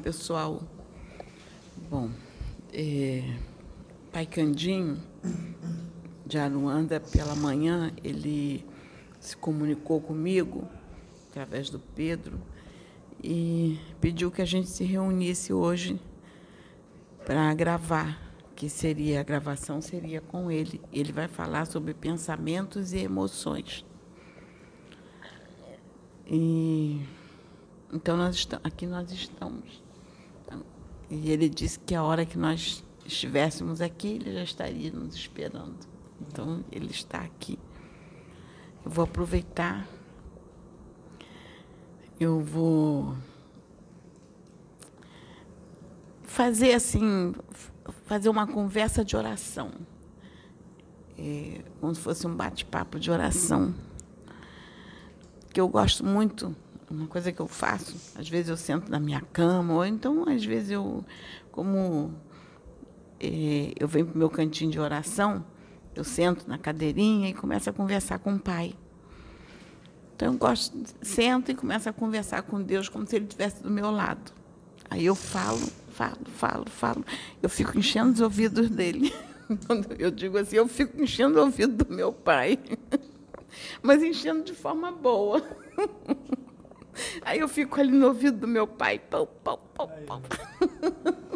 pessoal. Bom, é, Pai Candinho, de Aruanda, pela manhã, ele se comunicou comigo, através do Pedro, e pediu que a gente se reunisse hoje para gravar, que seria a gravação seria com ele. Ele vai falar sobre pensamentos e emoções. E então nós estamos, aqui nós estamos. E ele disse que a hora que nós estivéssemos aqui, ele já estaria nos esperando. Então ele está aqui. Eu vou aproveitar. Eu vou fazer assim, fazer uma conversa de oração. É, como se fosse um bate-papo de oração. Que eu gosto muito uma coisa que eu faço, às vezes eu sento na minha cama, ou então, às vezes, eu, como eh, eu venho para o meu cantinho de oração, eu sento na cadeirinha e começo a conversar com o Pai. Então, eu gosto, sento e começo a conversar com Deus como se Ele estivesse do meu lado. Aí eu falo, falo, falo, falo. Eu fico enchendo os ouvidos dele. Quando eu digo assim, eu fico enchendo o ouvido do meu pai. Mas enchendo de forma boa. Aí eu fico ali no ouvido do meu pai. Pau, pau, pau, pau.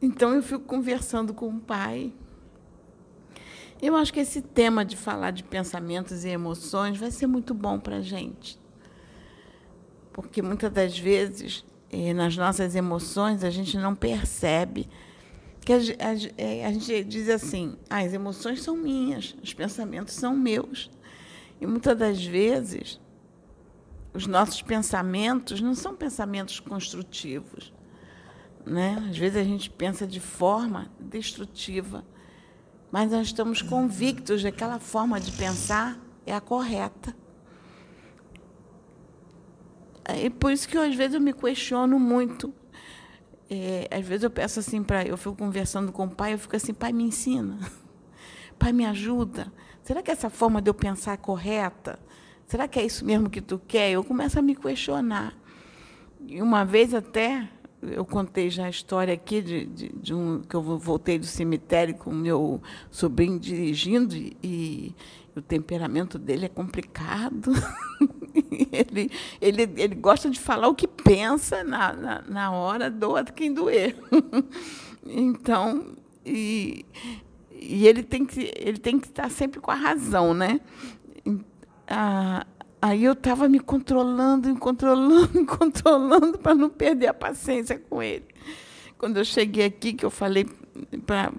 Então eu fico conversando com o pai. Eu acho que esse tema de falar de pensamentos e emoções vai ser muito bom para a gente. Porque muitas das vezes, eh, nas nossas emoções, a gente não percebe que eh, a gente diz assim: ah, as emoções são minhas, os pensamentos são meus. E muitas das vezes, os nossos pensamentos não são pensamentos construtivos. Né? Às vezes a gente pensa de forma destrutiva, mas nós estamos convictos de que aquela forma de pensar é a correta. E por isso que às vezes eu me questiono muito. É, às vezes eu peço assim para. Eu fico conversando com o pai, eu fico assim, pai, me ensina. Pai, me ajuda. Será que essa forma de eu pensar é correta? Será que é isso mesmo que tu quer? Eu começo a me questionar. E uma vez até, eu contei já a história aqui de, de, de um que eu voltei do cemitério com meu sobrinho dirigindo e, e o temperamento dele é complicado. ele, ele, ele gosta de falar o que pensa na, na, na hora, doa quem doer. então, e, e ele tem que ele tem que estar sempre com a razão, né? Ah, aí eu estava me controlando, me controlando, me controlando para não perder a paciência com ele. Quando eu cheguei aqui, que eu falei para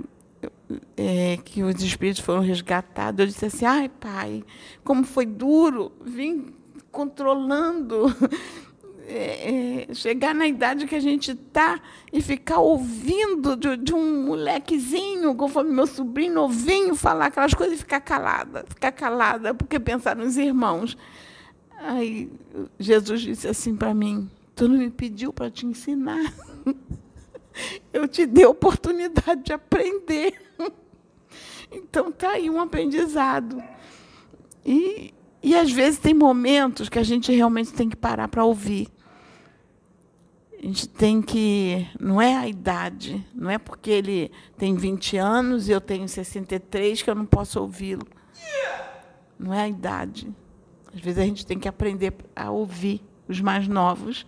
é, que os espíritos foram resgatados, eu disse assim: ai, pai, como foi duro, vim controlando é, é, chegar na idade que a gente está e ficar ouvindo de, de, um molequezinho, conforme meu sobrinho novinho, falar aquelas coisas e ficar calada, ficar calada, porque pensar nos irmãos. Aí Jesus disse assim para mim: Tu não me pediu para te ensinar. Eu te dei a oportunidade de aprender. Então tá aí um aprendizado. E, e às vezes tem momentos que a gente realmente tem que parar para ouvir. A gente tem que. Não é a idade, não é porque ele tem 20 anos e eu tenho 63 que eu não posso ouvi-lo. Não é a idade. Às vezes a gente tem que aprender a ouvir os mais novos.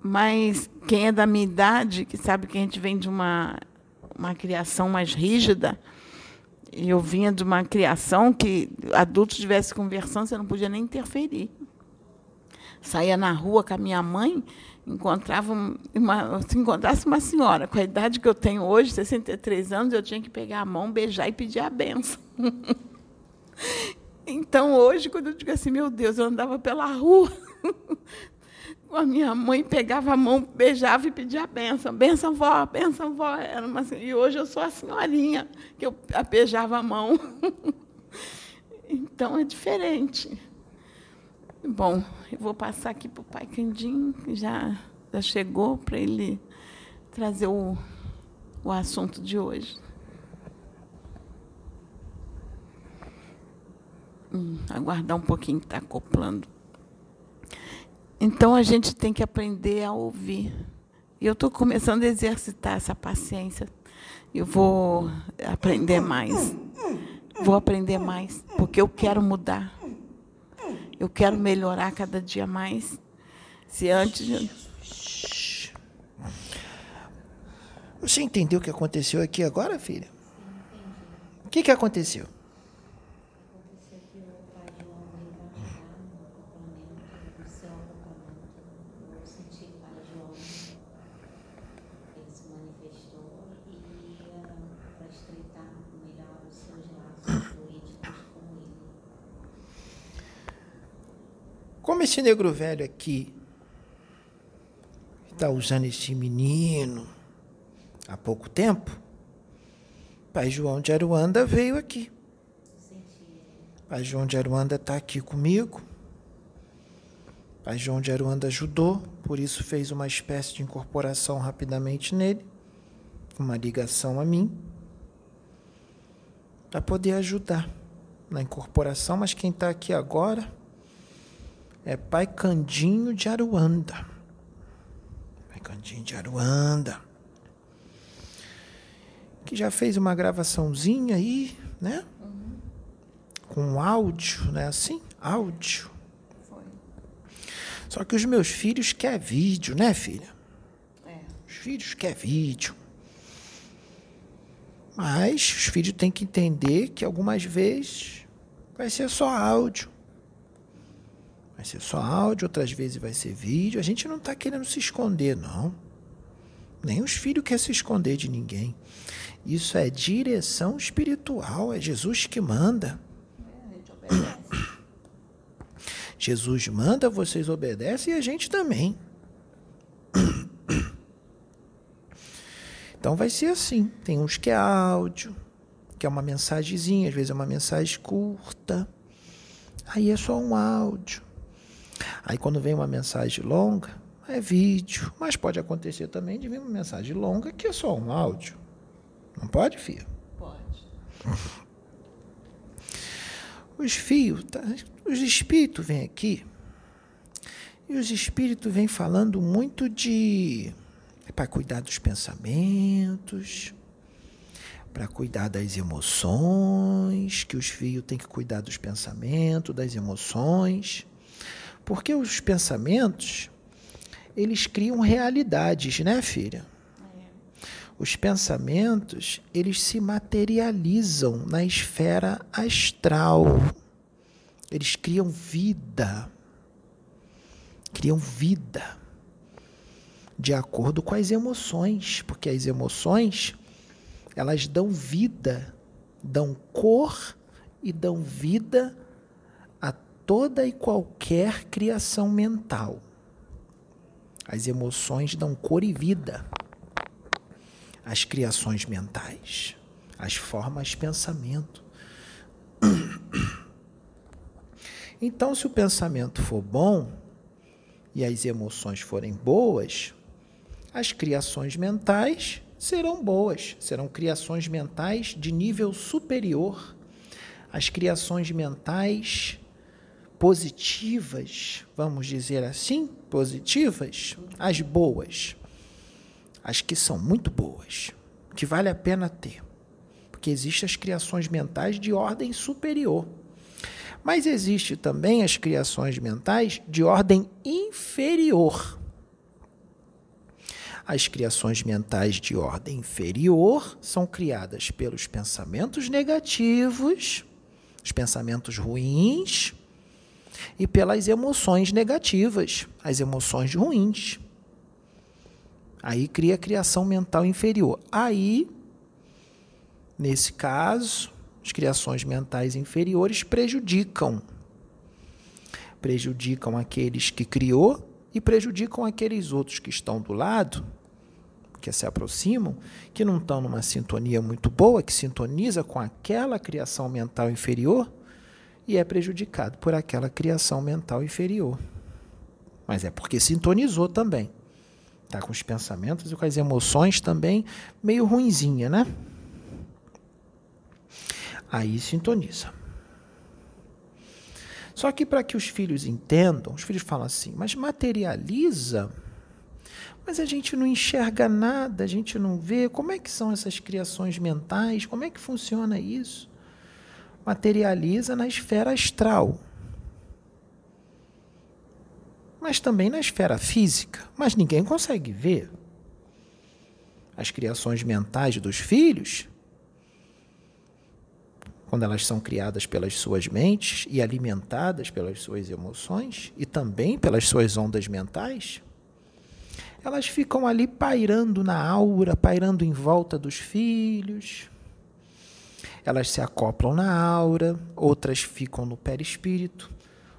Mas quem é da minha idade, que sabe que a gente vem de uma, uma criação mais rígida, e eu vinha de uma criação que adultos estivessem conversando, você não podia nem interferir. Saía na rua com a minha mãe, encontrava uma, se encontrasse uma senhora com a idade que eu tenho hoje, 63 anos, eu tinha que pegar a mão, beijar e pedir a benção. então, hoje, quando eu digo assim, meu Deus, eu andava pela rua com a minha mãe, pegava a mão, beijava e pedia a benção. Benção, vó, benção, vó. Era uma, e hoje eu sou a senhorinha que eu beijava a mão. então, é diferente. Bom, eu vou passar aqui para o pai Candim, que já, já chegou para ele trazer o, o assunto de hoje. Hum, aguardar um pouquinho que está acoplando. Então a gente tem que aprender a ouvir. E eu estou começando a exercitar essa paciência. Eu vou aprender mais. Vou aprender mais, porque eu quero mudar. Eu quero melhorar cada dia mais. Se antes. Você entendeu o que aconteceu aqui agora, filha? O que, que aconteceu? Esse negro velho aqui está usando esse menino há pouco tempo, Pai João de Aruanda veio aqui. Pai João de Aruanda está aqui comigo. Pai João de Aruanda ajudou, por isso fez uma espécie de incorporação rapidamente nele, uma ligação a mim, para poder ajudar na incorporação, mas quem está aqui agora é Pai Candinho de Aruanda. Pai Candinho de Aruanda. Que já fez uma gravaçãozinha aí, né? Uhum. Com áudio, né? Assim? Áudio. Foi. Só que os meus filhos querem vídeo, né, filha? É. Os filhos querem vídeo. Mas os filhos têm que entender que algumas vezes vai ser só áudio. Vai ser só áudio, outras vezes vai ser vídeo. A gente não está querendo se esconder, não. Nem os filhos querem se esconder de ninguém. Isso é direção espiritual, é Jesus que manda. Jesus manda, vocês obedecem e a gente também. Então vai ser assim. Tem uns que é áudio, que é uma mensagenzinha, às vezes é uma mensagem curta. Aí é só um áudio. Aí quando vem uma mensagem longa, é vídeo, mas pode acontecer também de vir uma mensagem longa que é só um áudio. Não pode, filho? Pode. Os fios, tá? os espíritos vêm aqui e os espíritos vêm falando muito de é para cuidar dos pensamentos, para cuidar das emoções, que os fios têm que cuidar dos pensamentos, das emoções. Porque os pensamentos, eles criam realidades, né, filha? Os pensamentos, eles se materializam na esfera astral. Eles criam vida. Criam vida. De acordo com as emoções, porque as emoções, elas dão vida, dão cor e dão vida toda e qualquer criação mental. As emoções dão cor e vida às criações mentais, às formas de pensamento. Então, se o pensamento for bom e as emoções forem boas, as criações mentais serão boas, serão criações mentais de nível superior. As criações mentais positivas, vamos dizer assim, positivas, as boas, as que são muito boas, que vale a pena ter, porque existem as criações mentais de ordem superior. Mas existe também as criações mentais de ordem inferior. As criações mentais de ordem inferior são criadas pelos pensamentos negativos, os pensamentos ruins, e pelas emoções negativas, as emoções ruins. Aí cria a criação mental inferior. Aí, nesse caso, as criações mentais inferiores prejudicam. Prejudicam aqueles que criou e prejudicam aqueles outros que estão do lado, que se aproximam, que não estão numa sintonia muito boa, que sintoniza com aquela criação mental inferior e é prejudicado por aquela criação mental inferior. Mas é porque sintonizou também. Está com os pensamentos e com as emoções também meio ruinzinha, né? Aí sintoniza. Só que para que os filhos entendam, os filhos falam assim, mas materializa mas a gente não enxerga nada, a gente não vê. Como é que são essas criações mentais? Como é que funciona isso? Materializa na esfera astral. Mas também na esfera física. Mas ninguém consegue ver. As criações mentais dos filhos, quando elas são criadas pelas suas mentes e alimentadas pelas suas emoções e também pelas suas ondas mentais, elas ficam ali pairando na aura, pairando em volta dos filhos. Elas se acoplam na aura, outras ficam no perispírito,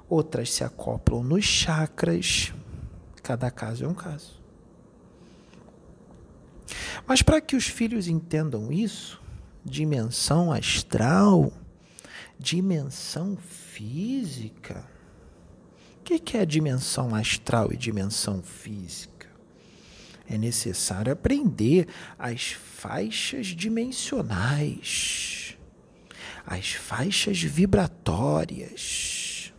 outras se acoplam nos chakras. Cada caso é um caso. Mas para que os filhos entendam isso, dimensão astral, dimensão física. O que é dimensão astral e dimensão física? é necessário aprender as faixas dimensionais, as faixas vibratórias,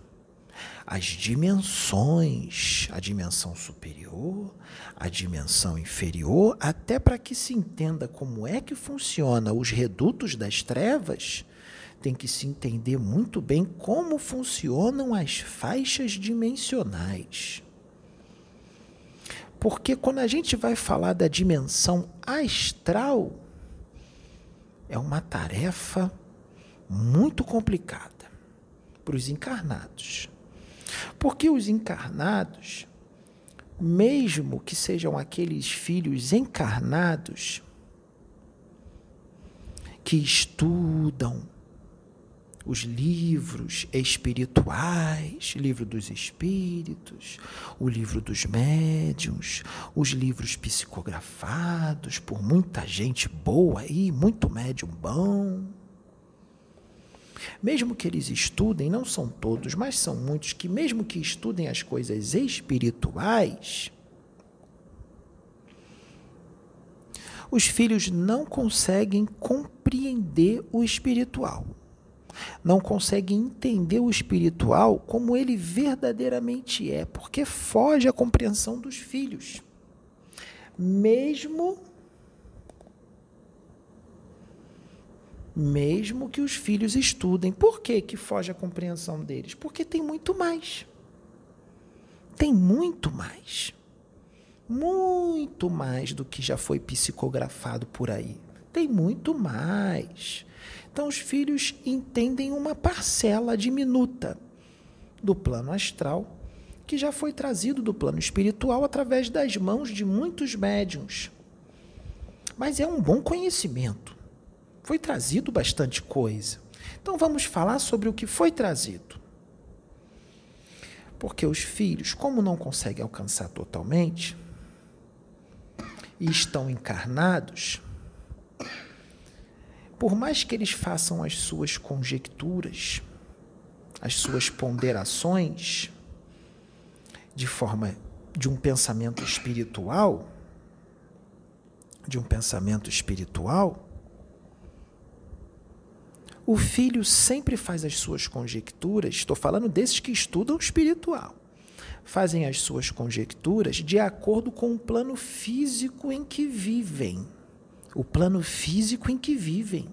as dimensões, a dimensão superior, a dimensão inferior, até para que se entenda como é que funciona os redutos das trevas, tem que se entender muito bem como funcionam as faixas dimensionais. Porque quando a gente vai falar da dimensão astral, é uma tarefa muito complicada para os encarnados. Porque os encarnados, mesmo que sejam aqueles filhos encarnados, que estudam, os livros espirituais, livro dos espíritos, o livro dos médiuns, os livros psicografados por muita gente boa aí, muito médium bom. Mesmo que eles estudem, não são todos, mas são muitos que, mesmo que estudem as coisas espirituais, os filhos não conseguem compreender o espiritual não consegue entender o espiritual como ele verdadeiramente é, porque foge à compreensão dos filhos. Mesmo mesmo que os filhos estudem. Por que que foge à compreensão deles? Porque tem muito mais. Tem muito mais. Muito mais do que já foi psicografado por aí. Tem muito mais. Então, os filhos entendem uma parcela diminuta do plano astral que já foi trazido do plano espiritual através das mãos de muitos médiums. Mas é um bom conhecimento. Foi trazido bastante coisa. Então vamos falar sobre o que foi trazido. Porque os filhos, como não conseguem alcançar totalmente e estão encarnados, por mais que eles façam as suas conjecturas, as suas ponderações, de forma de um pensamento espiritual, de um pensamento espiritual, o filho sempre faz as suas conjecturas, estou falando desses que estudam espiritual, fazem as suas conjecturas de acordo com o plano físico em que vivem o plano físico em que vivem.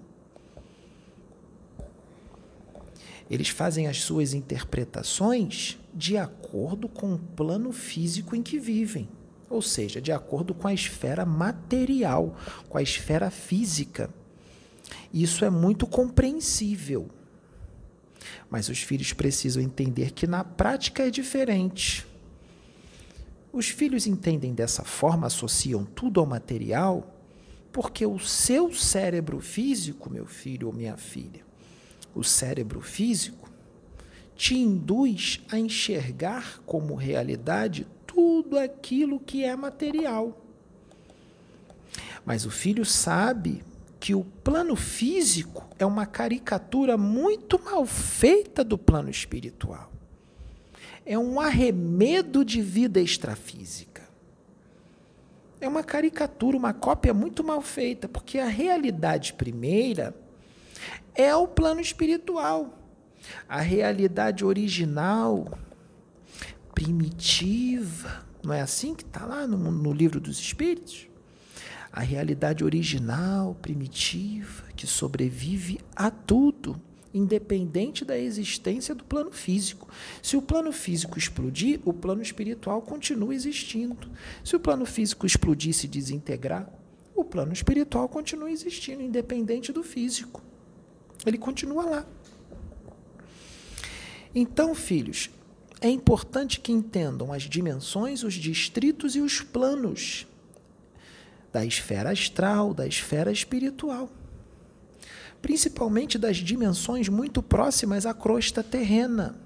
Eles fazem as suas interpretações de acordo com o plano físico em que vivem, ou seja, de acordo com a esfera material, com a esfera física. Isso é muito compreensível. Mas os filhos precisam entender que na prática é diferente. Os filhos entendem dessa forma, associam tudo ao material, porque o seu cérebro físico, meu filho ou minha filha, o cérebro físico, te induz a enxergar como realidade tudo aquilo que é material. Mas o filho sabe que o plano físico é uma caricatura muito mal feita do plano espiritual. É um arremedo de vida extrafísica é uma caricatura, uma cópia muito mal feita, porque a realidade primeira é o plano espiritual. A realidade original, primitiva, não é assim que está lá no, no livro dos Espíritos? A realidade original, primitiva, que sobrevive a tudo independente da existência do plano físico. Se o plano físico explodir, o plano espiritual continua existindo. Se o plano físico explodir e se desintegrar, o plano espiritual continua existindo, independente do físico. Ele continua lá. Então, filhos, é importante que entendam as dimensões, os distritos e os planos da esfera astral, da esfera espiritual. Principalmente das dimensões muito próximas à crosta terrena.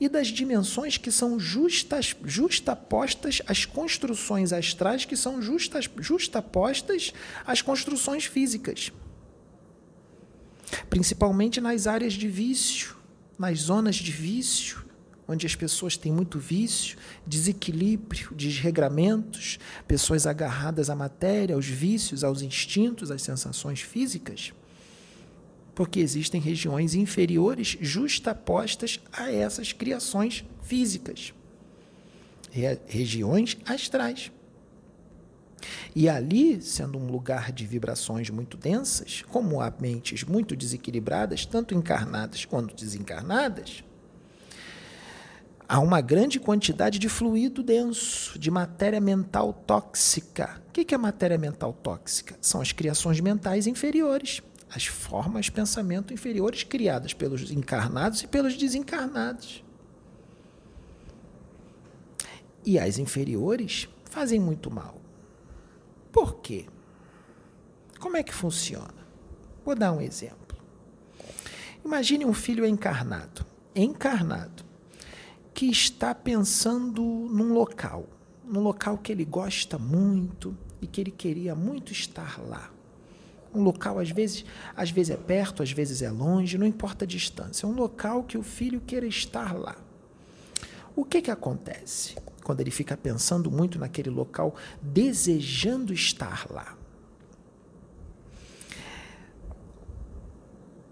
E das dimensões que são justas, justapostas às construções astrais, que são justas, justapostas às construções físicas. Principalmente nas áreas de vício, nas zonas de vício, onde as pessoas têm muito vício, desequilíbrio, desregramentos, pessoas agarradas à matéria, aos vícios, aos instintos, às sensações físicas, porque existem regiões inferiores justapostas a essas criações físicas, regiões astrais. E ali, sendo um lugar de vibrações muito densas, como há mentes muito desequilibradas, tanto encarnadas quanto desencarnadas, há uma grande quantidade de fluido denso, de matéria mental tóxica. O que é matéria mental tóxica? São as criações mentais inferiores, as formas pensamento inferiores criadas pelos encarnados e pelos desencarnados. E as inferiores fazem muito mal. Por quê? Como é que funciona? Vou dar um exemplo. Imagine um filho encarnado. Encarnado que está pensando num local, num local que ele gosta muito e que ele queria muito estar lá. Um local às vezes, às vezes é perto, às vezes é longe, não importa a distância. É um local que o filho queira estar lá. O que que acontece quando ele fica pensando muito naquele local, desejando estar lá?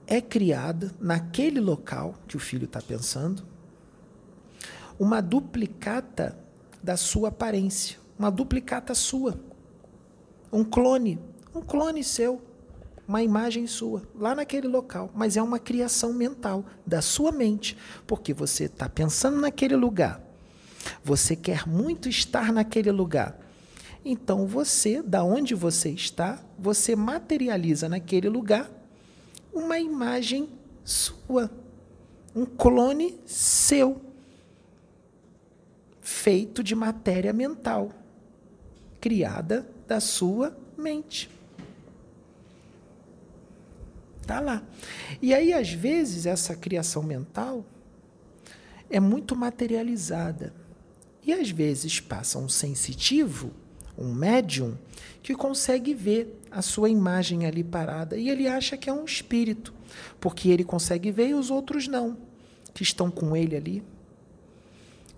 É criada naquele local que o filho está pensando uma duplicata da sua aparência, uma duplicata sua, um clone, um clone seu, uma imagem sua, lá naquele local, mas é uma criação mental da sua mente, porque você está pensando naquele lugar, você quer muito estar naquele lugar. Então você, da onde você está, você materializa naquele lugar uma imagem sua, um clone seu feito de matéria mental, criada da sua mente. Tá lá. E aí, às vezes, essa criação mental é muito materializada. E às vezes passa um sensitivo, um médium, que consegue ver a sua imagem ali parada e ele acha que é um espírito, porque ele consegue ver e os outros não, que estão com ele ali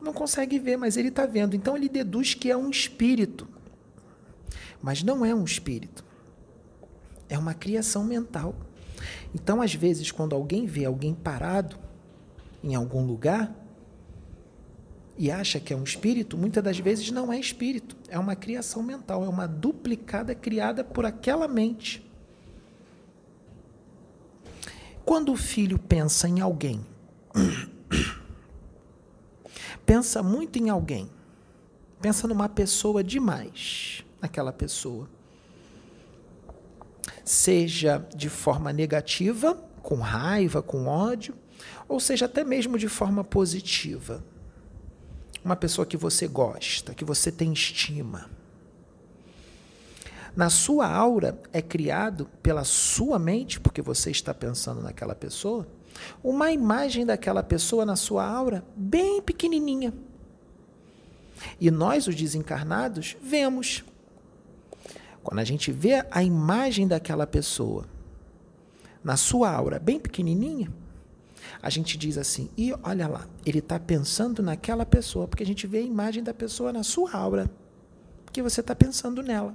não consegue ver, mas ele está vendo. Então ele deduz que é um espírito. Mas não é um espírito. É uma criação mental. Então, às vezes, quando alguém vê alguém parado em algum lugar e acha que é um espírito, muitas das vezes não é espírito, é uma criação mental, é uma duplicada criada por aquela mente. Quando o filho pensa em alguém pensa muito em alguém, pensa numa pessoa demais, naquela pessoa. Seja de forma negativa, com raiva, com ódio, ou seja até mesmo de forma positiva. Uma pessoa que você gosta, que você tem estima. Na sua aura é criado pela sua mente, porque você está pensando naquela pessoa, uma imagem daquela pessoa na sua aura bem pequenininha. E nós, os desencarnados, vemos. Quando a gente vê a imagem daquela pessoa na sua aura bem pequenininha, a gente diz assim: e olha lá, ele está pensando naquela pessoa, porque a gente vê a imagem da pessoa na sua aura, porque você está pensando nela.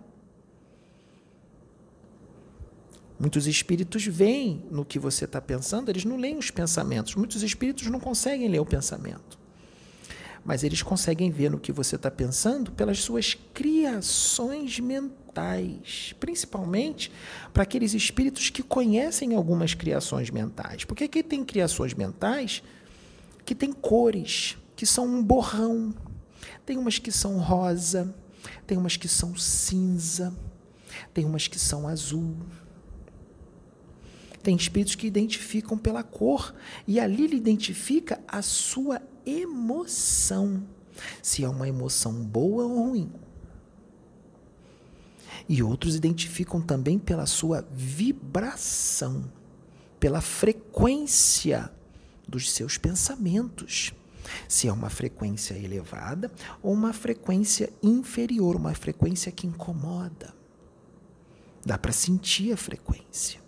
Muitos espíritos veem no que você está pensando, eles não leem os pensamentos. Muitos espíritos não conseguem ler o pensamento. Mas eles conseguem ver no que você está pensando pelas suas criações mentais. Principalmente para aqueles espíritos que conhecem algumas criações mentais. Porque aqui tem criações mentais que têm cores, que são um borrão. Tem umas que são rosa, tem umas que são cinza, tem umas que são azul. Tem espíritos que identificam pela cor e ali ele identifica a sua emoção, se é uma emoção boa ou ruim. E outros identificam também pela sua vibração, pela frequência dos seus pensamentos. Se é uma frequência elevada ou uma frequência inferior, uma frequência que incomoda. Dá para sentir a frequência.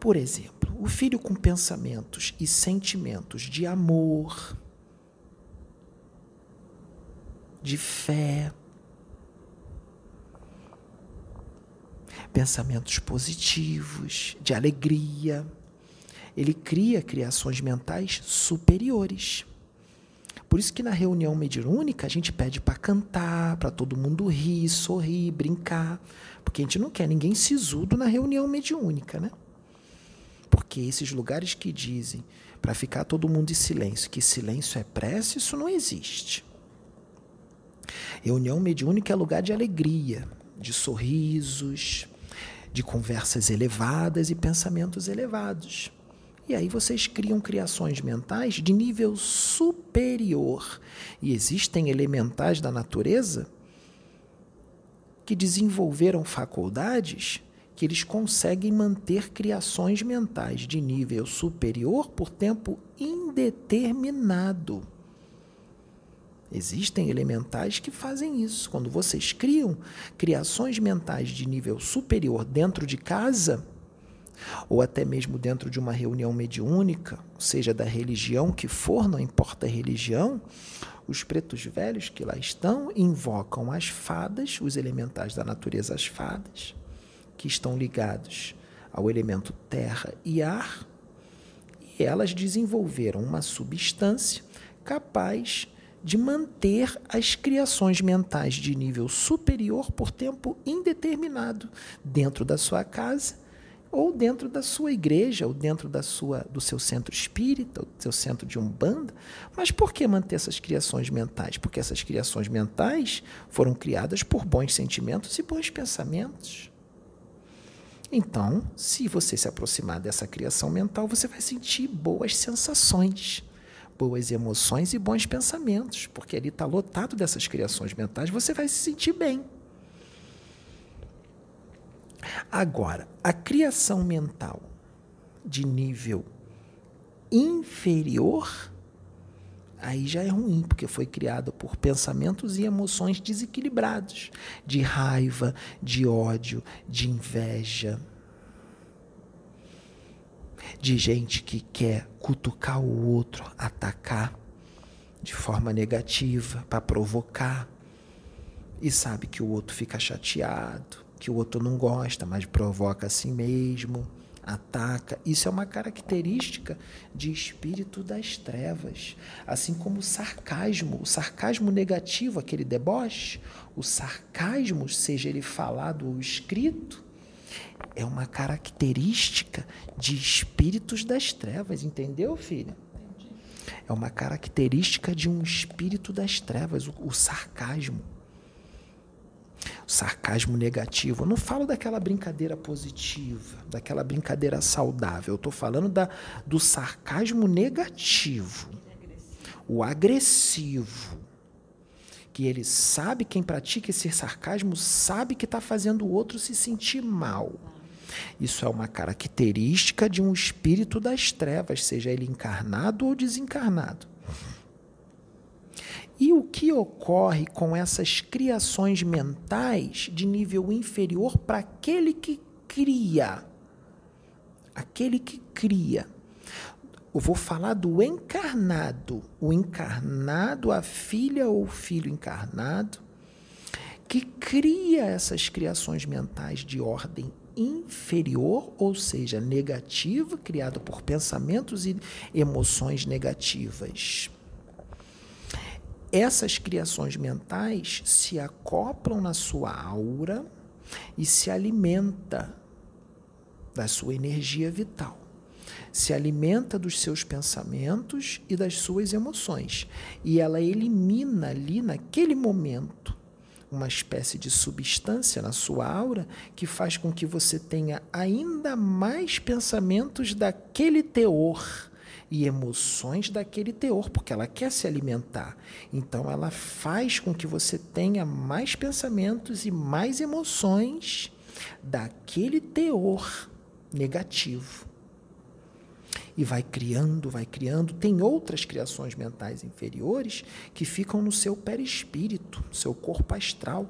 Por exemplo, o filho com pensamentos e sentimentos de amor, de fé, pensamentos positivos, de alegria, ele cria criações mentais superiores. Por isso que na reunião mediúnica a gente pede para cantar, para todo mundo rir, sorrir, brincar, porque a gente não quer ninguém sisudo na reunião mediúnica, né? Porque esses lugares que dizem para ficar todo mundo em silêncio, que silêncio é prece, isso não existe. Reunião mediúnica é lugar de alegria, de sorrisos, de conversas elevadas e pensamentos elevados. E aí vocês criam criações mentais de nível superior. E existem elementais da natureza que desenvolveram faculdades que eles conseguem manter criações mentais de nível superior por tempo indeterminado. Existem elementais que fazem isso. Quando vocês criam criações mentais de nível superior dentro de casa, ou até mesmo dentro de uma reunião mediúnica, seja da religião que for, não importa a religião, os pretos velhos que lá estão invocam as fadas, os elementais da natureza, as fadas, que estão ligados ao elemento terra e ar, e elas desenvolveram uma substância capaz de manter as criações mentais de nível superior por tempo indeterminado dentro da sua casa ou dentro da sua igreja, ou dentro da sua, do seu centro espírita, do seu centro de umbanda. Mas por que manter essas criações mentais? Porque essas criações mentais foram criadas por bons sentimentos e bons pensamentos. Então, se você se aproximar dessa criação mental, você vai sentir boas sensações, boas emoções e bons pensamentos, porque ali está lotado dessas criações mentais, você vai se sentir bem. Agora, a criação mental de nível inferior, aí já é ruim, porque foi criada por pensamentos e emoções desequilibrados, de raiva, de ódio, de inveja, de gente que quer cutucar o outro, atacar de forma negativa para provocar e sabe que o outro fica chateado, que o outro não gosta, mas provoca a si mesmo ataca. Isso é uma característica de espírito das trevas. Assim como o sarcasmo, o sarcasmo negativo, aquele deboche, o sarcasmo, seja ele falado ou escrito, é uma característica de espíritos das trevas, entendeu, filha? É uma característica de um espírito das trevas, o, o sarcasmo sarcasmo negativo. Eu não falo daquela brincadeira positiva, daquela brincadeira saudável. Eu estou falando da, do sarcasmo negativo, o agressivo. Que ele sabe, quem pratica esse sarcasmo, sabe que está fazendo o outro se sentir mal. Isso é uma característica de um espírito das trevas, seja ele encarnado ou desencarnado. E o que ocorre com essas criações mentais de nível inferior para aquele que cria? Aquele que cria. Eu vou falar do encarnado. O encarnado, a filha ou filho encarnado, que cria essas criações mentais de ordem inferior, ou seja, negativa, criada por pensamentos e emoções negativas. Essas criações mentais se acoplam na sua aura e se alimenta da sua energia vital. Se alimenta dos seus pensamentos e das suas emoções. E ela elimina ali, naquele momento, uma espécie de substância na sua aura que faz com que você tenha ainda mais pensamentos daquele teor e emoções daquele teor, porque ela quer se alimentar. Então ela faz com que você tenha mais pensamentos e mais emoções daquele teor negativo. E vai criando, vai criando. Tem outras criações mentais inferiores que ficam no seu perispírito, no seu corpo astral.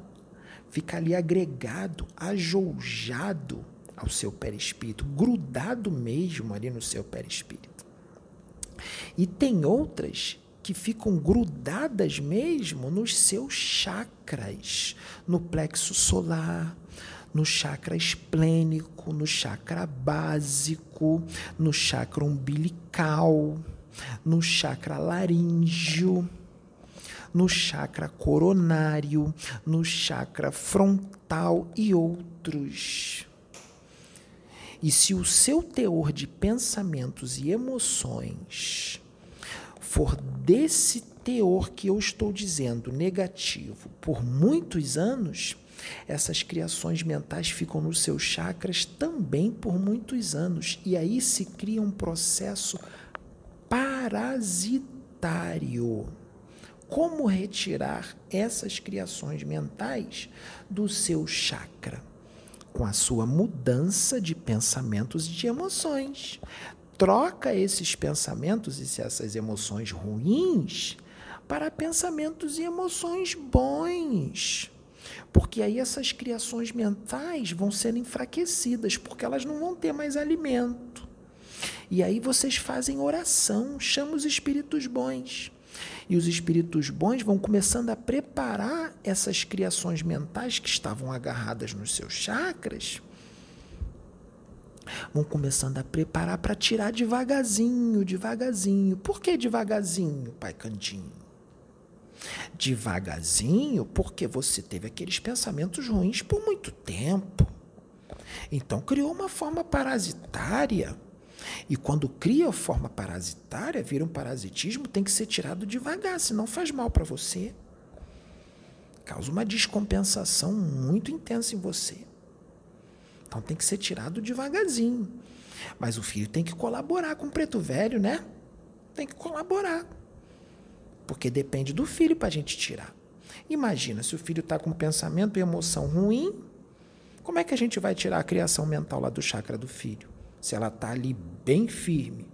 Fica ali agregado, ajoujado ao seu perispírito, grudado mesmo ali no seu perispírito. E tem outras que ficam grudadas mesmo nos seus chakras, no plexo solar, no chakra esplênico, no chakra básico, no chakra umbilical, no chakra laríngeo, no chakra coronário, no chakra frontal e outros. E se o seu teor de pensamentos e emoções for desse teor que eu estou dizendo negativo por muitos anos, essas criações mentais ficam nos seus chakras também por muitos anos. E aí se cria um processo parasitário. Como retirar essas criações mentais do seu chakra? Com a sua mudança de pensamentos e de emoções. Troca esses pensamentos e essas emoções ruins para pensamentos e emoções bons. Porque aí essas criações mentais vão ser enfraquecidas, porque elas não vão ter mais alimento. E aí vocês fazem oração, chamam os espíritos bons. E os espíritos bons vão começando a preparar essas criações mentais que estavam agarradas nos seus chakras, vão começando a preparar para tirar devagarzinho, devagarzinho. Por que devagarzinho, Pai Cantinho? Devagarzinho, porque você teve aqueles pensamentos ruins por muito tempo. Então criou uma forma parasitária e quando cria forma parasitária, vira um parasitismo, tem que ser tirado devagar, senão faz mal para você. Causa uma descompensação muito intensa em você. Então tem que ser tirado devagarzinho. Mas o filho tem que colaborar com o preto velho, né? Tem que colaborar. Porque depende do filho para a gente tirar. Imagina se o filho está com pensamento e emoção ruim, como é que a gente vai tirar a criação mental lá do chakra do filho? Se ela está ali bem firme.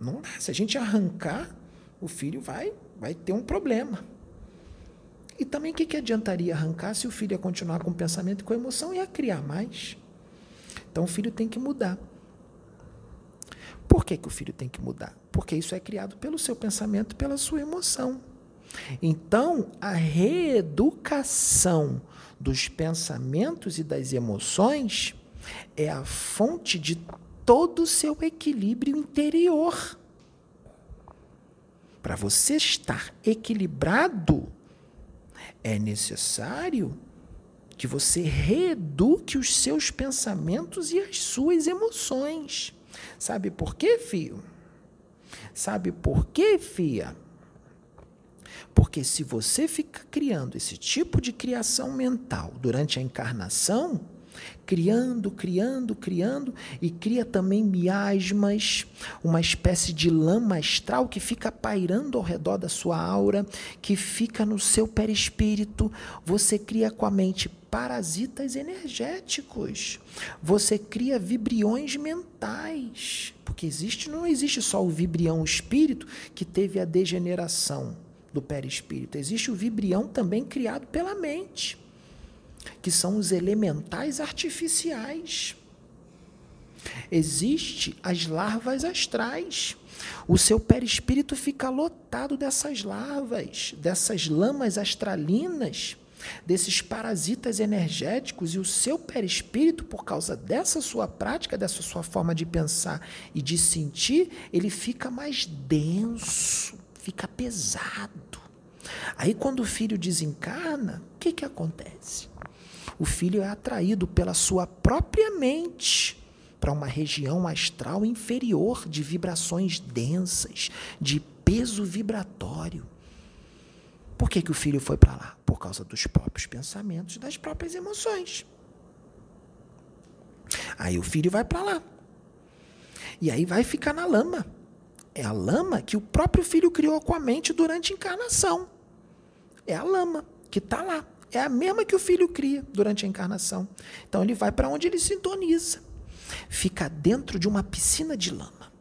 Não dá. Se a gente arrancar, o filho vai, vai ter um problema. E também o que, que adiantaria arrancar se o filho ia continuar com o pensamento e com a emoção e ia criar mais? Então o filho tem que mudar. Por que, que o filho tem que mudar? Porque isso é criado pelo seu pensamento pela sua emoção. Então, a reeducação dos pensamentos e das emoções é a fonte de todo o seu equilíbrio interior. Para você estar equilibrado, é necessário que você reeduque os seus pensamentos e as suas emoções. Sabe por quê, filho? Sabe por quê, filha? Porque se você fica criando esse tipo de criação mental durante a encarnação, criando, criando, criando, e cria também miasmas, uma espécie de lama astral que fica pairando ao redor da sua aura, que fica no seu perispírito. Você cria com a mente parasitas energéticos. Você cria vibriões mentais. Porque existe, não existe só o vibrião espírito que teve a degeneração do perispírito. Existe o vibrião também criado pela mente que são os elementais artificiais. Existe as larvas astrais. O seu perispírito fica lotado dessas larvas, dessas lamas astralinas desses parasitas energéticos e o seu perispírito, por causa dessa sua prática, dessa sua forma de pensar e de sentir, ele fica mais denso, fica pesado. Aí, quando o filho desencarna, o que, que acontece? O filho é atraído pela sua própria mente para uma região astral inferior de vibrações densas, de peso vibratório. Por que, que o filho foi para lá? Por causa dos próprios pensamentos, das próprias emoções. Aí o filho vai para lá. E aí vai ficar na lama. É a lama que o próprio filho criou com a mente durante a encarnação. É a lama que está lá. É a mesma que o filho cria durante a encarnação. Então ele vai para onde ele sintoniza. Fica dentro de uma piscina de lama.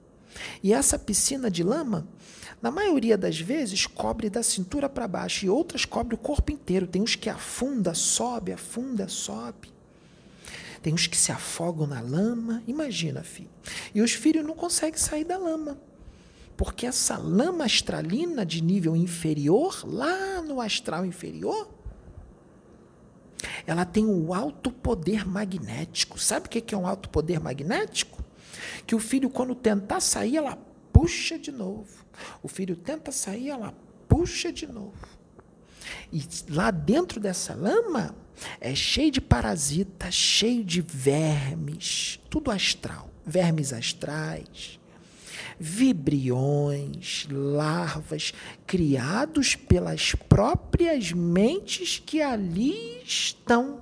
E essa piscina de lama na maioria das vezes, cobre da cintura para baixo e outras cobre o corpo inteiro. Tem uns que afunda, sobe, afunda, sobe. Tem uns que se afogam na lama. Imagina, filho. E os filhos não conseguem sair da lama. Porque essa lama astralina de nível inferior, lá no astral inferior, ela tem um alto poder magnético. Sabe o que é um alto poder magnético? Que o filho, quando tentar sair, ela puxa de novo. O filho tenta sair, ela puxa de novo. E lá dentro dessa lama é cheio de parasitas, cheio de vermes, tudo astral, vermes astrais, vibriões, larvas criados pelas próprias mentes que ali estão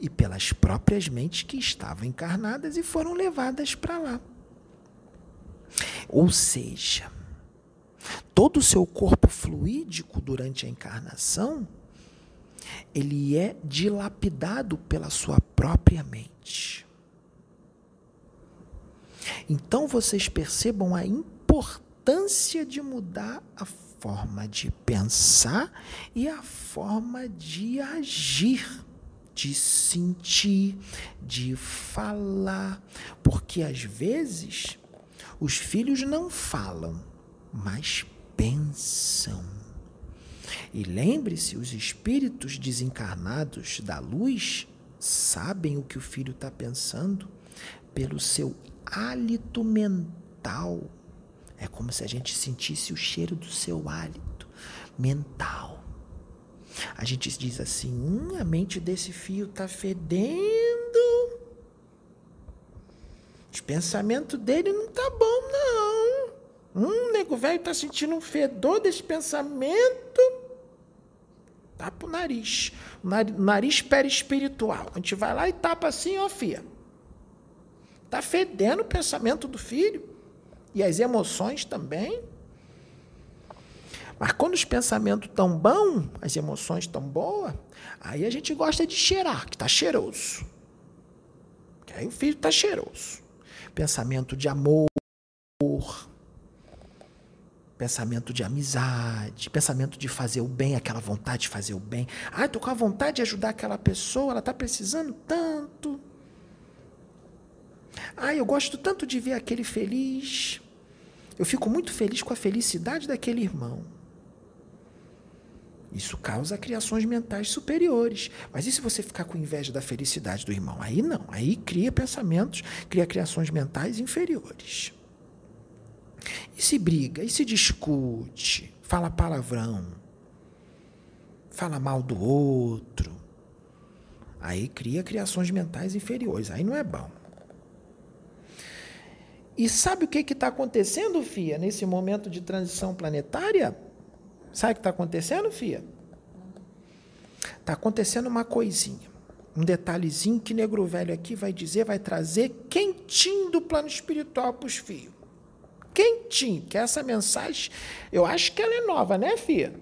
e pelas próprias mentes que estavam encarnadas e foram levadas para lá. Ou seja, todo o seu corpo fluídico durante a encarnação, ele é dilapidado pela sua própria mente. Então vocês percebam a importância de mudar a forma de pensar e a forma de agir, de sentir, de falar, porque às vezes os filhos não falam, mas pensam. E lembre-se: os espíritos desencarnados da luz sabem o que o filho está pensando pelo seu hálito mental. É como se a gente sentisse o cheiro do seu hálito mental. A gente diz assim: hum, a mente desse fio está fedendo o pensamento dele não tá bom, não. Hum, nego velho tá sentindo um fedor desse pensamento. Tapa o nariz. O nariz, perispiritual. A gente vai lá e tapa assim, ó, fia. Tá fedendo o pensamento do filho. E as emoções também. Mas quando os pensamentos estão bons, as emoções estão boas, aí a gente gosta de cheirar, que está cheiroso. Aí o filho está cheiroso pensamento de amor, pensamento de amizade, pensamento de fazer o bem, aquela vontade de fazer o bem. Ah, estou com a vontade de ajudar aquela pessoa, ela está precisando tanto. Ah, eu gosto tanto de ver aquele feliz. Eu fico muito feliz com a felicidade daquele irmão. Isso causa criações mentais superiores. Mas e se você ficar com inveja da felicidade do irmão? Aí não. Aí cria pensamentos, cria criações mentais inferiores. E se briga, e se discute, fala palavrão, fala mal do outro. Aí cria criações mentais inferiores. Aí não é bom. E sabe o que está acontecendo, Fia, nesse momento de transição planetária? Sabe o que está acontecendo, Fia? Está acontecendo uma coisinha. Um detalhezinho que Negro Velho aqui vai dizer, vai trazer quentinho do plano espiritual para os fios. Quentinho, que essa mensagem, eu acho que ela é nova, né, Fia?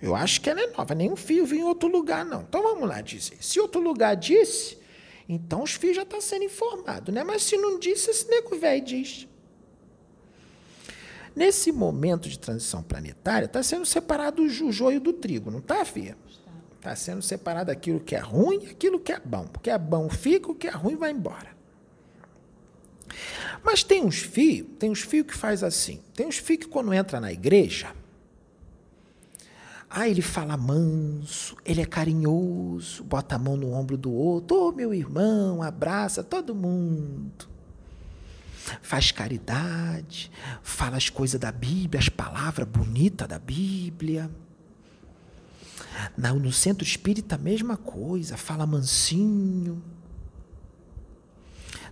Eu acho que ela é nova. Nenhum fio vinha em outro lugar, não. Então vamos lá dizer. Se outro lugar disse, então os fios já estão sendo informados, né? Mas se não disse, esse nego velho diz. Nesse momento de transição planetária, está sendo separado o joio do trigo, não está, Fia? Está sendo separado aquilo que é ruim e aquilo que é bom. O que é bom fica, o que é ruim vai embora. Mas tem uns fios, tem uns fios que faz assim. Tem uns fios que quando entra na igreja, Ah, ele fala manso, ele é carinhoso, bota a mão no ombro do outro, ô oh, meu irmão, abraça todo mundo. Faz caridade, fala as coisas da Bíblia, as palavras bonitas da Bíblia. No centro espírita, a mesma coisa, fala mansinho,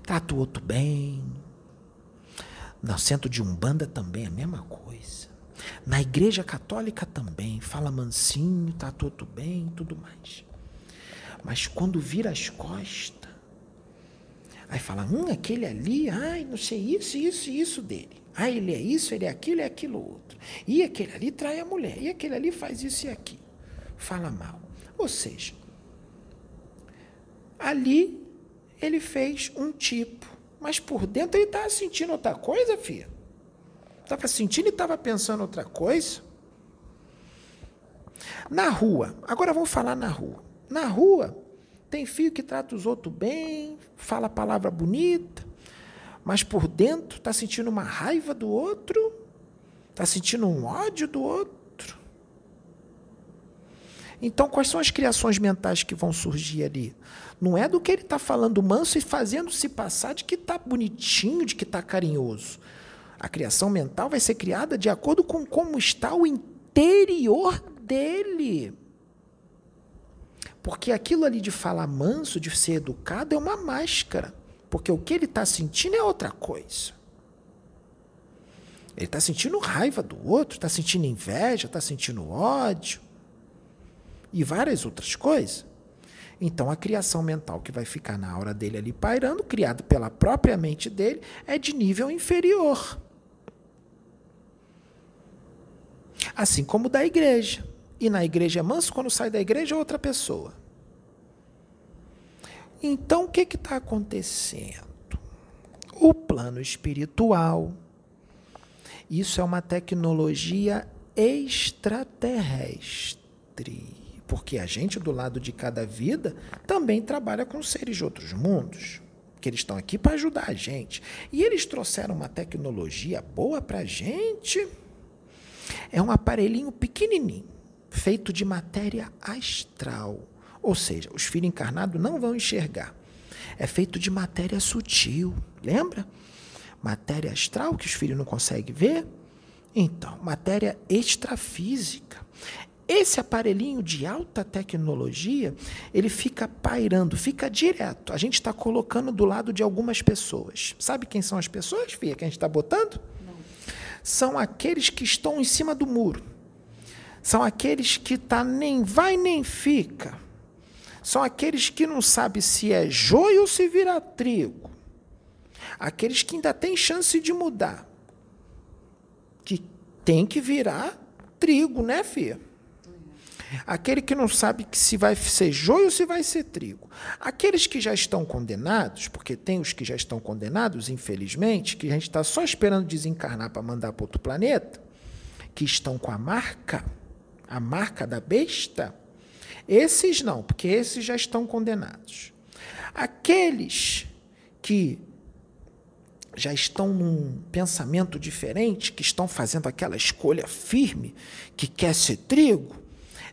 trata o outro bem. No centro de Umbanda também, a mesma coisa. Na igreja católica também, fala mansinho, tá tudo bem, tudo mais. Mas quando vira as costas, aí fala, hum, aquele ali, ai, não sei isso, isso isso dele. Ah, ele é isso, ele é aquilo, é aquilo outro. E aquele ali trai a mulher, e aquele ali faz isso e aquilo. Fala mal. Ou seja, ali ele fez um tipo, mas por dentro ele estava sentindo outra coisa, filha. Estava sentindo e estava pensando outra coisa. Na rua, agora vamos falar na rua. Na rua, tem filho que trata os outros bem, fala palavra bonita, mas por dentro está sentindo uma raiva do outro, está sentindo um ódio do outro. Então, quais são as criações mentais que vão surgir ali? Não é do que ele está falando manso e fazendo se passar de que está bonitinho, de que está carinhoso. A criação mental vai ser criada de acordo com como está o interior dele. Porque aquilo ali de falar manso, de ser educado, é uma máscara. Porque o que ele está sentindo é outra coisa. Ele está sentindo raiva do outro, está sentindo inveja, está sentindo ódio e várias outras coisas. Então, a criação mental que vai ficar na aura dele ali pairando, criada pela própria mente dele, é de nível inferior. Assim como da igreja. E na igreja é manso, quando sai da igreja é outra pessoa. Então, o que está acontecendo? O plano espiritual. Isso é uma tecnologia extraterrestre. Porque a gente, do lado de cada vida, também trabalha com seres de outros mundos. Que eles estão aqui para ajudar a gente. E eles trouxeram uma tecnologia boa para a gente é um aparelhinho pequenininho, feito de matéria astral. Ou seja, os filhos encarnados não vão enxergar. É feito de matéria sutil, lembra? Matéria astral que os filhos não conseguem ver. Então, matéria extrafísica. Esse aparelhinho de alta tecnologia, ele fica pairando, fica direto. A gente está colocando do lado de algumas pessoas. Sabe quem são as pessoas, Fia, que a gente está botando? São aqueles que estão em cima do muro. São aqueles que tá nem vai nem fica. São aqueles que não sabe se é joio ou se vira trigo. Aqueles que ainda têm chance de mudar. Que tem que virar trigo, né, filha? Aquele que não sabe que se vai ser joio ou se vai ser trigo. Aqueles que já estão condenados, porque tem os que já estão condenados, infelizmente, que a gente está só esperando desencarnar para mandar para outro planeta, que estão com a marca, a marca da besta, esses não, porque esses já estão condenados. Aqueles que já estão num pensamento diferente, que estão fazendo aquela escolha firme, que quer ser trigo,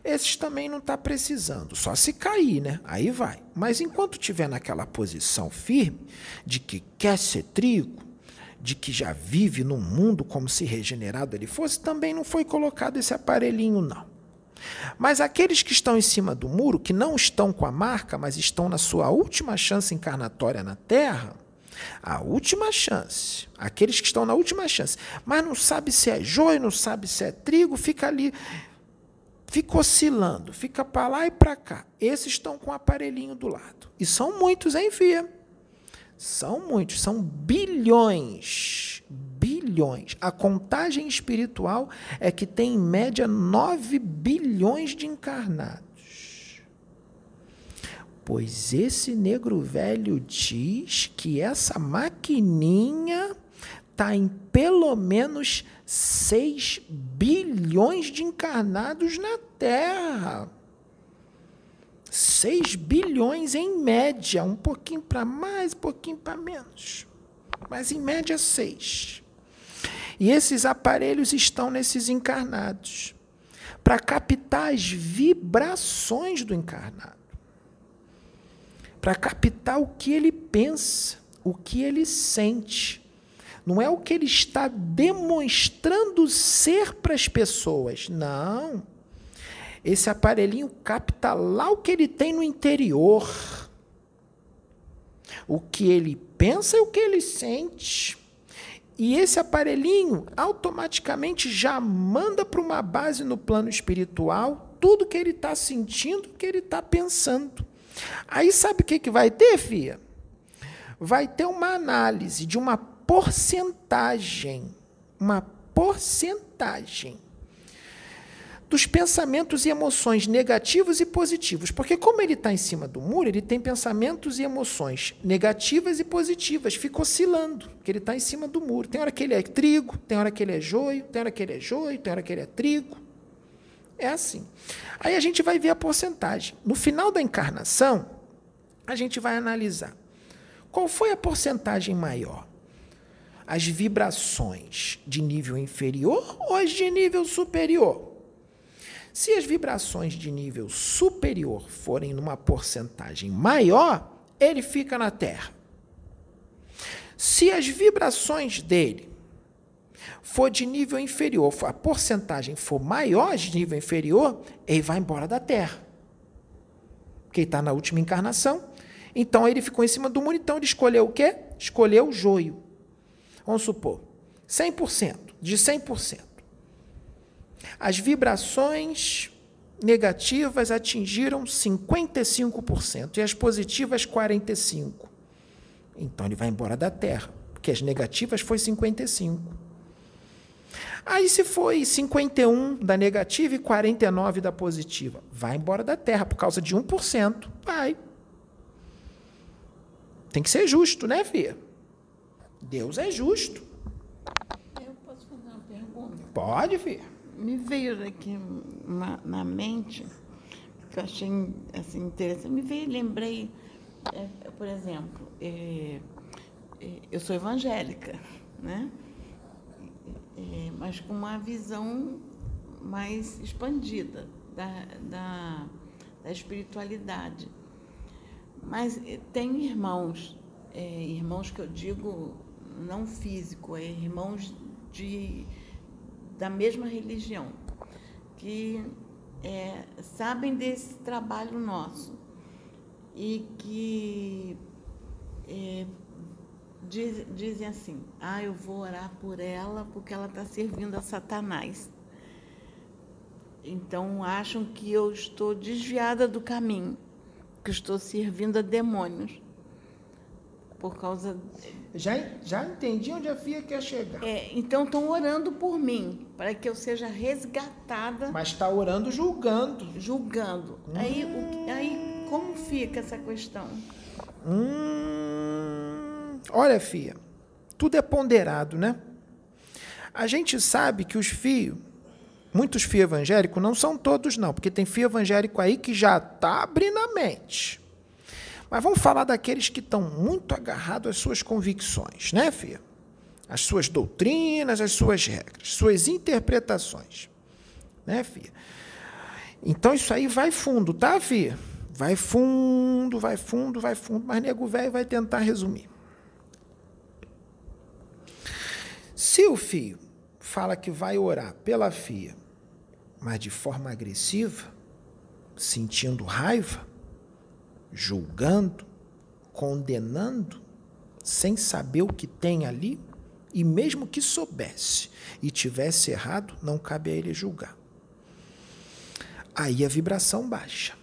esses também não está precisando, só se cair, né? Aí vai. Mas enquanto tiver naquela posição firme de que quer ser trigo, de que já vive num mundo como se regenerado ele fosse, também não foi colocado esse aparelhinho, não. Mas aqueles que estão em cima do muro, que não estão com a marca, mas estão na sua última chance encarnatória na Terra, a última chance, aqueles que estão na última chance, mas não sabe se é joio, não sabe se é trigo, fica ali fica oscilando, fica para lá e para cá. Esses estão com o aparelhinho do lado. E são muitos, hein, Fia? São muitos, são bilhões. Bilhões. A contagem espiritual é que tem em média 9 bilhões de encarnados. Pois esse negro velho diz que essa maquininha está em pelo menos 6 bilhões de encarnados na Terra. 6 bilhões em média, um pouquinho para mais, um pouquinho para menos. Mas em média 6. E esses aparelhos estão nesses encarnados para captar as vibrações do encarnado, para captar o que ele pensa, o que ele sente. Não é o que ele está demonstrando ser para as pessoas. Não. Esse aparelhinho capta lá o que ele tem no interior. O que ele pensa e o que ele sente. E esse aparelhinho automaticamente já manda para uma base no plano espiritual tudo que ele está sentindo, que ele está pensando. Aí sabe o que, que vai ter, Fia? Vai ter uma análise de uma porcentagem. Uma porcentagem dos pensamentos e emoções negativos e positivos. Porque, como ele está em cima do muro, ele tem pensamentos e emoções negativas e positivas, fica oscilando, porque ele está em cima do muro. Tem hora que ele é trigo, tem hora que ele é joio, tem hora que ele é joio, tem hora que ele é trigo. É assim. Aí a gente vai ver a porcentagem. No final da encarnação, a gente vai analisar qual foi a porcentagem maior. As vibrações de nível inferior ou as de nível superior? Se as vibrações de nível superior forem numa porcentagem maior, ele fica na Terra. Se as vibrações dele for de nível inferior, a porcentagem for maior de nível inferior, ele vai embora da Terra. Porque está na última encarnação. Então ele ficou em cima do muro, então ele escolheu o quê? Escolheu o joio. Vamos supor, 100%, de 100%. As vibrações negativas atingiram 55% e as positivas 45%. Então ele vai embora da Terra, porque as negativas foi 55%. Aí se foi 51 da negativa e 49 da positiva, vai embora da Terra por causa de 1%. Vai. Tem que ser justo, né, Fia? Deus é justo. Eu posso fazer uma pergunta? Pode, Fia me veio aqui na, na, mente, que eu achei assim, interessante, me veio, lembrei, é, por exemplo, é, é, eu sou evangélica, né? É, mas com uma visão mais expandida da, da, da espiritualidade. Mas é, tem irmãos, é, irmãos que eu digo não físico, é irmãos de da mesma religião, que é, sabem desse trabalho nosso e que é, diz, dizem assim: ah, eu vou orar por ela porque ela está servindo a Satanás. Então acham que eu estou desviada do caminho, que estou servindo a demônios por causa. Já, já entendi onde a FIA quer chegar. É, então estão orando por mim, para que eu seja resgatada. Mas está orando julgando. Julgando. Hum. Aí, o, aí como fica essa questão? Hum, olha, FIA, tudo é ponderado, né? A gente sabe que os fios, muitos fios evangélicos, não são todos, não, porque tem fio evangélico aí que já está abrindo a mente. Mas vamos falar daqueles que estão muito agarrados às suas convicções, né, Fia? As suas doutrinas, as suas regras, suas interpretações. Né, Fia? Então isso aí vai fundo, tá, Fia? Vai fundo, vai fundo, vai fundo, mas nego velho vai tentar resumir. Se o fio fala que vai orar pela fia, mas de forma agressiva, sentindo raiva, julgando, condenando, sem saber o que tem ali, e mesmo que soubesse e tivesse errado, não cabe a ele julgar. Aí a vibração baixa.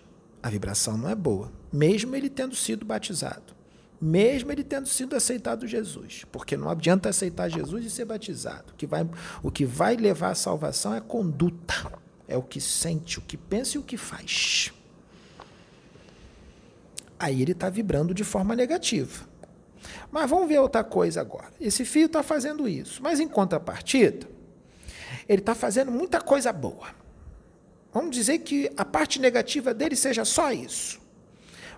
A vibração não é boa, mesmo ele tendo sido batizado, mesmo ele tendo sido aceitado Jesus, porque não adianta aceitar Jesus e ser batizado. O que vai, o que vai levar à salvação é conduta, é o que sente, o que pensa e o que faz aí ele está vibrando de forma negativa. Mas vamos ver outra coisa agora. Esse fio está fazendo isso, mas em contrapartida, ele está fazendo muita coisa boa. Vamos dizer que a parte negativa dele seja só isso.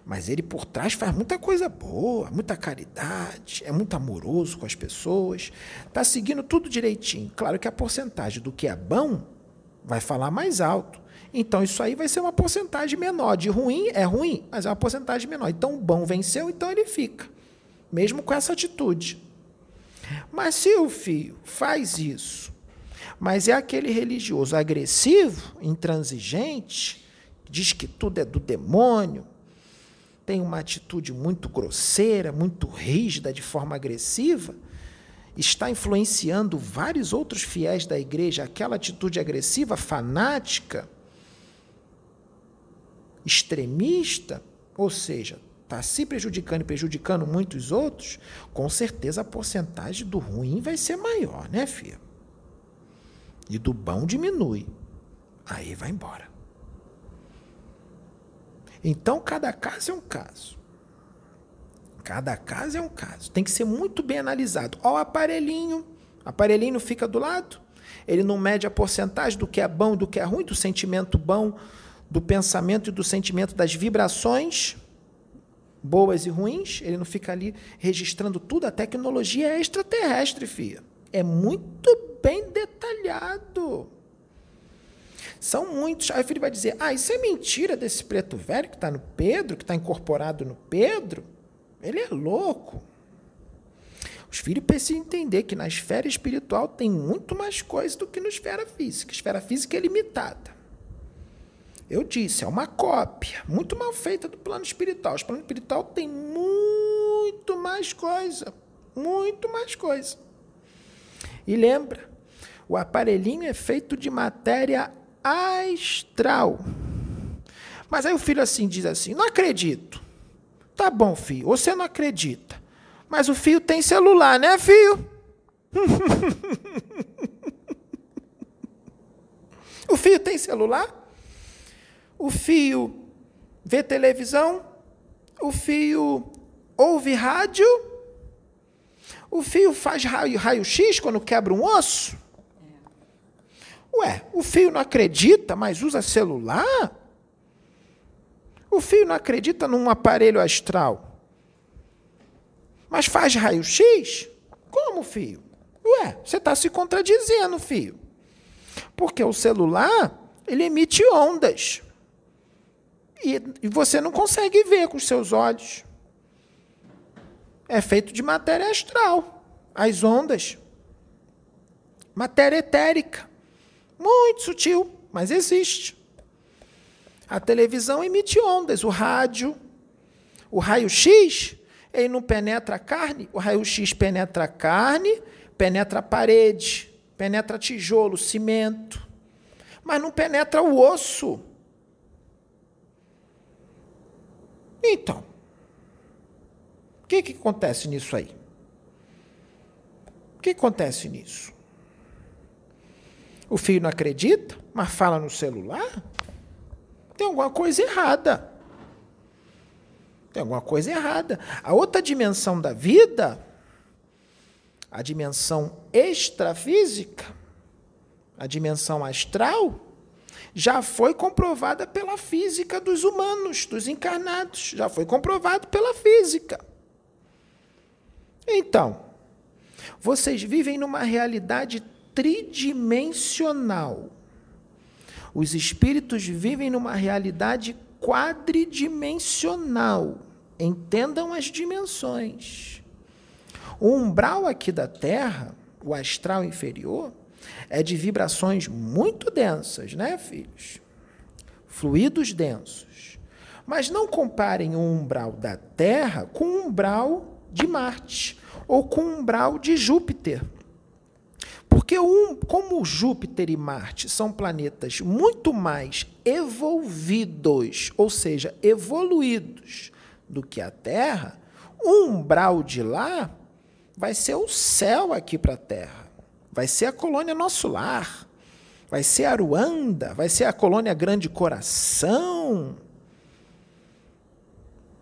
Mas ele por trás faz muita coisa boa, muita caridade, é muito amoroso com as pessoas, está seguindo tudo direitinho. Claro que a porcentagem do que é bom vai falar mais alto. Então isso aí vai ser uma porcentagem menor. De ruim é ruim, mas é uma porcentagem menor. Então o bom venceu, então ele fica. Mesmo com essa atitude. Mas se o filho faz isso, mas é aquele religioso agressivo, intransigente, diz que tudo é do demônio, tem uma atitude muito grosseira, muito rígida, de forma agressiva, está influenciando vários outros fiéis da igreja, aquela atitude agressiva, fanática, extremista, ou seja, está se prejudicando e prejudicando muitos outros, com certeza a porcentagem do ruim vai ser maior, né, filha? E do bom diminui. Aí vai embora. Então, cada caso é um caso. Cada caso é um caso. Tem que ser muito bem analisado. Ó, o aparelhinho. O aparelhinho fica do lado. Ele não mede a porcentagem do que é bom do que é ruim, do sentimento bom, do pensamento e do sentimento das vibrações boas e ruins. Ele não fica ali registrando tudo. A tecnologia é extraterrestre, filha. É muito bem detalhado. São muitos. Aí o filho vai dizer: Ah, isso é mentira desse preto velho que está no Pedro, que está incorporado no Pedro. Ele é louco. Os filhos precisam entender que na esfera espiritual tem muito mais coisa do que na esfera física. A esfera física é limitada. Eu disse, é uma cópia, muito mal feita do plano espiritual. O plano espiritual tem muito mais coisa, muito mais coisa. E lembra, o aparelhinho é feito de matéria astral. Mas aí o filho assim diz assim: "Não acredito". Tá bom, filho, você não acredita. Mas o filho tem celular, né, filho? o filho tem celular? O filho vê televisão? O filho ouve rádio? O fio faz raio-x raio quando quebra um osso? Ué, o fio não acredita, mas usa celular? O fio não acredita num aparelho astral, mas faz raio-x? Como, fio? Ué, você está se contradizendo, fio. Porque o celular, ele emite ondas. E, e você não consegue ver com os seus olhos. É feito de matéria astral, as ondas. Matéria etérica. Muito sutil, mas existe. A televisão emite ondas, o rádio, o raio-x, ele não penetra a carne, o raio-x penetra a carne, penetra a parede, penetra tijolo, cimento, mas não penetra o osso. Então, o que, que acontece nisso aí? O que acontece nisso? O filho não acredita, mas fala no celular? Tem alguma coisa errada. Tem alguma coisa errada. A outra dimensão da vida, a dimensão extrafísica, a dimensão astral, já foi comprovada pela física dos humanos, dos encarnados. Já foi comprovado pela física. Então, vocês vivem numa realidade tridimensional. Os espíritos vivem numa realidade quadridimensional. Entendam as dimensões. O umbral aqui da Terra, o astral inferior, é de vibrações muito densas, né, filhos? Fluidos densos. Mas não comparem o umbral da Terra com o umbral de Marte ou com o umbral de Júpiter. Porque um, como Júpiter e Marte são planetas muito mais evolvidos, ou seja, evoluídos do que a Terra, o umbral de lá vai ser o céu aqui para a Terra. Vai ser a colônia Nosso Lar. Vai ser Aruanda, vai ser a colônia Grande Coração.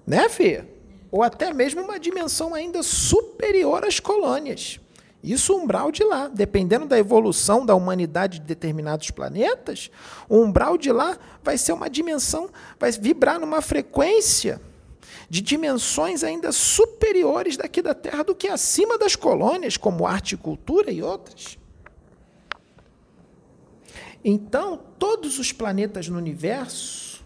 Né, Fê? Ou até mesmo uma dimensão ainda superior às colônias. Isso umbral de lá, dependendo da evolução da humanidade de determinados planetas, o umbral de lá vai ser uma dimensão, vai vibrar numa frequência de dimensões ainda superiores daqui da Terra do que acima das colônias, como arte e cultura e outras. Então, todos os planetas no universo,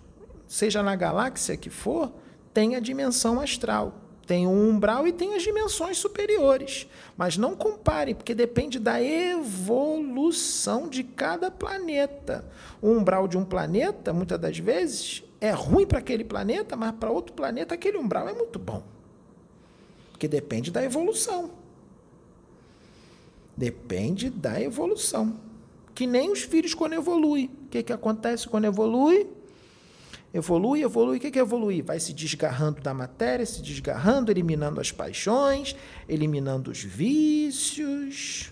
seja na galáxia que for, têm a dimensão astral. Tem o umbral e tem as dimensões superiores. Mas não compare, porque depende da evolução de cada planeta. O umbral de um planeta, muitas das vezes, é ruim para aquele planeta, mas para outro planeta aquele umbral é muito bom. Porque depende da evolução. Depende da evolução. Que nem os filhos quando evoluem. O que, que acontece quando evolui? Evolui, evolui. O que é evoluir? Vai se desgarrando da matéria, se desgarrando, eliminando as paixões, eliminando os vícios,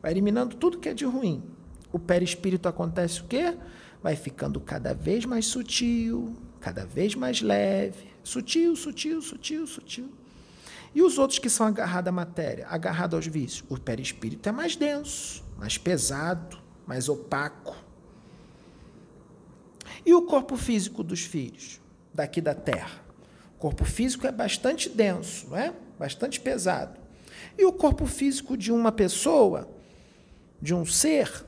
vai eliminando tudo que é de ruim. O perispírito acontece o quê? Vai ficando cada vez mais sutil, cada vez mais leve, sutil, sutil, sutil, sutil. E os outros que são agarrados à matéria, agarrados aos vícios? O perispírito é mais denso, mais pesado, mais opaco. E o corpo físico dos filhos, daqui da Terra? O corpo físico é bastante denso, não é? Bastante pesado. E o corpo físico de uma pessoa, de um ser,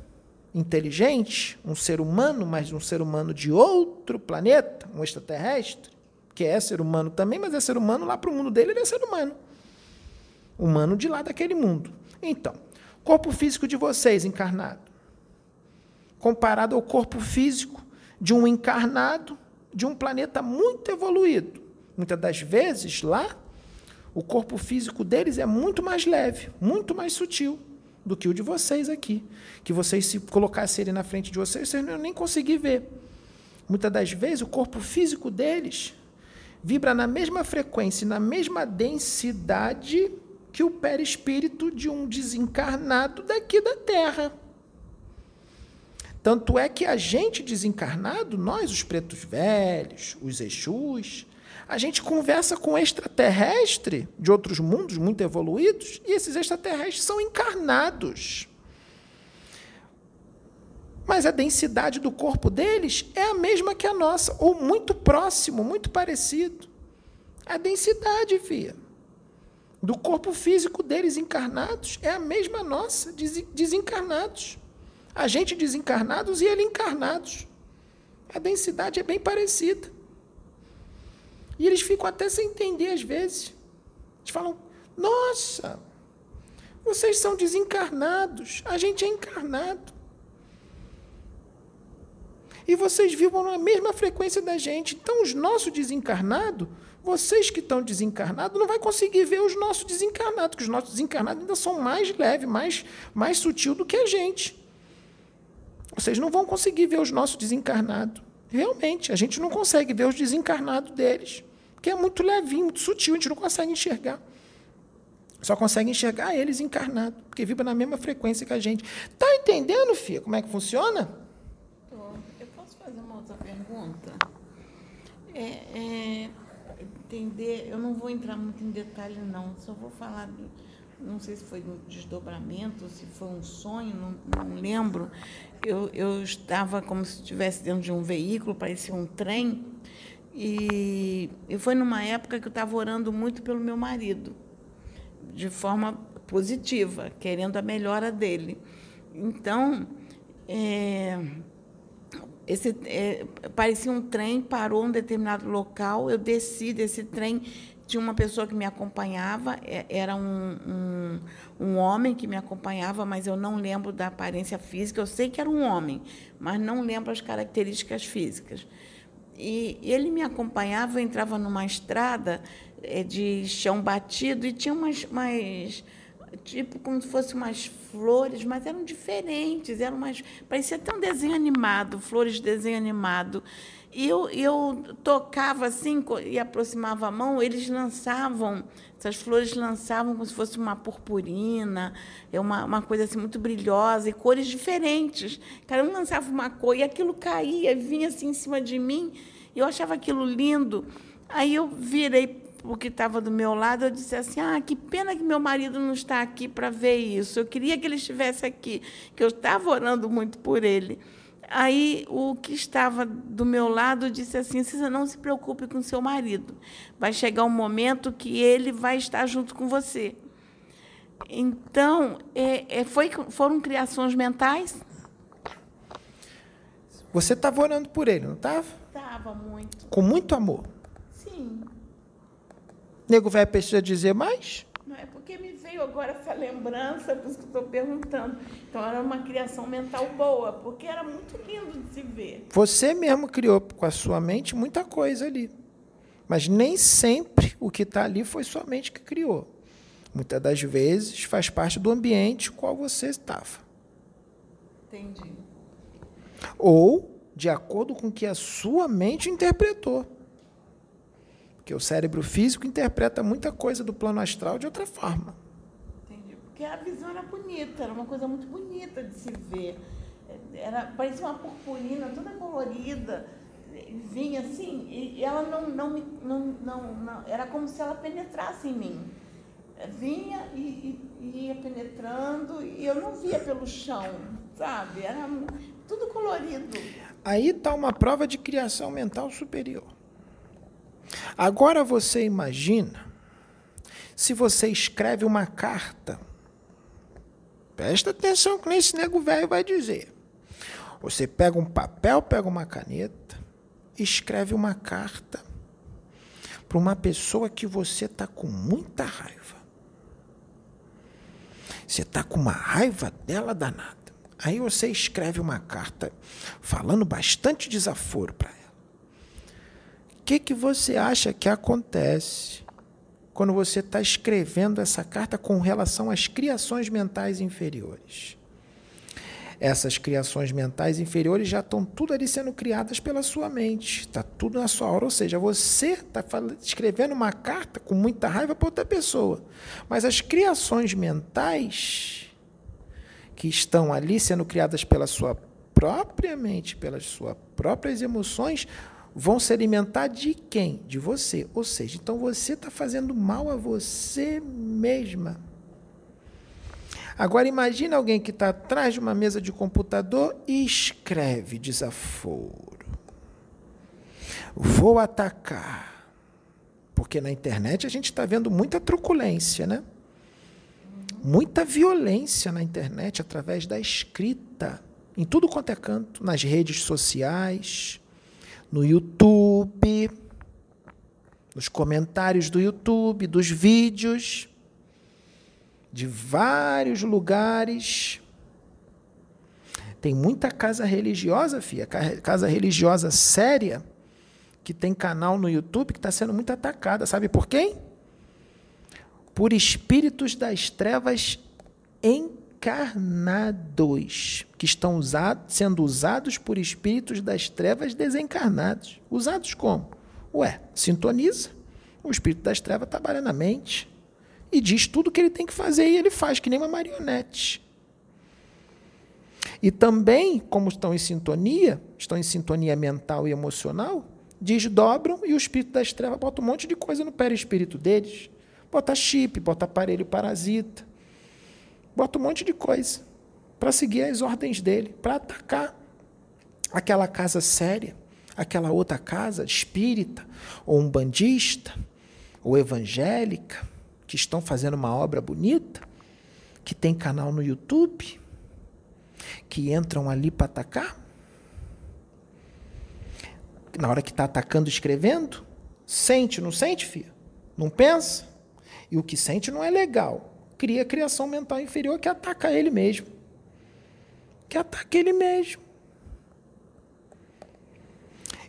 inteligente, um ser humano, mas um ser humano de outro planeta, um extraterrestre, que é ser humano também, mas é ser humano lá para o mundo dele, ele é ser humano. Humano de lá daquele mundo. Então, corpo físico de vocês encarnado, comparado ao corpo físico de um encarnado de um planeta muito evoluído. Muitas das vezes lá, o corpo físico deles é muito mais leve, muito mais sutil do que o de vocês aqui. Que vocês, se colocassem ele na frente de vocês, vocês não iam nem conseguir ver. Muitas das vezes, o corpo físico deles vibra na mesma frequência, na mesma densidade que o perispírito de um desencarnado daqui da Terra. Tanto é que a gente desencarnado, nós, os pretos velhos, os Exus, a gente conversa com extraterrestre de outros mundos muito evoluídos e esses extraterrestres são encarnados. Mas a densidade do corpo deles é a mesma que a nossa, ou muito próximo, muito parecido. A densidade, via, do corpo físico deles encarnados é a mesma nossa, desencarnados. A gente desencarnados e ele encarnados. A densidade é bem parecida. E eles ficam até sem entender às vezes. Eles falam: Nossa, vocês são desencarnados, a gente é encarnado. E vocês vibram na mesma frequência da gente. Então, os nossos desencarnados, vocês que estão desencarnados, não vai conseguir ver os nossos desencarnados, porque os nossos desencarnados ainda são mais leves, mais, mais sutil do que a gente. Vocês não vão conseguir ver os nossos desencarnados. Realmente, a gente não consegue ver os desencarnados deles, porque é muito levinho, muito sutil, a gente não consegue enxergar. Só consegue enxergar eles encarnados, porque vibra na mesma frequência que a gente. Tá entendendo, Fia, como é que funciona? Eu posso fazer uma outra pergunta? É, é, entender, eu não vou entrar muito em detalhe, não, só vou falar, do, não sei se foi um desdobramento, se foi um sonho, não, não lembro eu, eu estava como se estivesse dentro de um veículo, parecia um trem, e, e foi numa época que eu estava orando muito pelo meu marido, de forma positiva, querendo a melhora dele. Então, é, esse, é, parecia um trem, parou em um determinado local, eu desci desse trem tinha uma pessoa que me acompanhava, é, era um, um, um, homem que me acompanhava, mas eu não lembro da aparência física. Eu sei que era um homem, mas não lembro as características físicas. E ele me acompanhava, eu entrava numa estrada é, de chão batido e tinha umas, umas tipo como se fossem umas flores, mas eram diferentes, eram umas, parecia até um desenho animado, flores de desenho animado. E eu, eu tocava assim e aproximava a mão, eles lançavam, essas flores lançavam como se fosse uma purpurina, é uma, uma coisa assim muito brilhosa, e cores diferentes. Cada um lançava uma cor, e aquilo caía, vinha assim em cima de mim, e eu achava aquilo lindo. Aí eu virei o que estava do meu lado, eu disse assim: Ah, que pena que meu marido não está aqui para ver isso. Eu queria que ele estivesse aqui, que eu estava orando muito por ele. Aí o que estava do meu lado disse assim: Cisa, não se preocupe com seu marido. Vai chegar um momento que ele vai estar junto com você. Então, é, é, foi, foram criações mentais? Você estava orando por ele, não estava? Estava muito. Com muito amor. Sim. Nego vai precisar dizer mais? Não é porque me veio agora essa lembrança, por isso que estou perguntando. Então era uma criação mental boa, porque era muito lindo de se ver. Você mesmo criou com a sua mente muita coisa ali. Mas nem sempre o que está ali foi sua mente que criou. Muitas das vezes faz parte do ambiente qual você estava. Entendi. Ou de acordo com o que a sua mente interpretou. Porque o cérebro físico interpreta muita coisa do plano astral de outra forma. Porque a visão era bonita, era uma coisa muito bonita de se ver. Era, parecia uma purpurina toda colorida. Vinha assim, e ela não, não, não, não, não era como se ela penetrasse em mim. Vinha e, e ia penetrando, e eu não via pelo chão, sabe? Era tudo colorido. Aí está uma prova de criação mental superior. Agora você imagina se você escreve uma carta. Presta atenção que nesse nego velho vai dizer. Você pega um papel, pega uma caneta, escreve uma carta para uma pessoa que você está com muita raiva. Você está com uma raiva dela danada. Aí você escreve uma carta falando bastante desaforo para ela. O que, que você acha que acontece quando você está escrevendo essa carta com relação às criações mentais inferiores? Essas criações mentais inferiores já estão tudo ali sendo criadas pela sua mente. Está tudo na sua hora. Ou seja, você está escrevendo uma carta com muita raiva para outra pessoa. Mas as criações mentais que estão ali sendo criadas pela sua própria mente, pelas suas próprias emoções, vão se alimentar de quem? De você. Ou seja, então você está fazendo mal a você mesma. Agora imagine alguém que está atrás de uma mesa de computador e escreve desaforo. Vou atacar. Porque na internet a gente está vendo muita truculência, né? muita violência na internet através da escrita, em tudo quanto é canto, nas redes sociais, no YouTube, nos comentários do YouTube, dos vídeos, de vários lugares. Tem muita casa religiosa, filha, casa religiosa séria, que tem canal no YouTube que está sendo muito atacada. Sabe por quem? por espíritos das trevas encarnados, que estão sendo usados por espíritos das trevas desencarnados. Usados como? Ué, sintoniza. O espírito das trevas trabalha na mente e diz tudo que ele tem que fazer e ele faz, que nem uma marionete. E também, como estão em sintonia, estão em sintonia mental e emocional, desdobram e o espírito das trevas bota um monte de coisa no perispírito deles. Bota chip, bota aparelho parasita, bota um monte de coisa para seguir as ordens dele, para atacar aquela casa séria, aquela outra casa espírita, ou um bandista, ou evangélica, que estão fazendo uma obra bonita, que tem canal no YouTube, que entram ali para atacar. Na hora que está atacando, escrevendo, sente, não sente, filho? Não pensa? E o que sente não é legal. Cria criação mental inferior que ataca ele mesmo. Que ataca ele mesmo.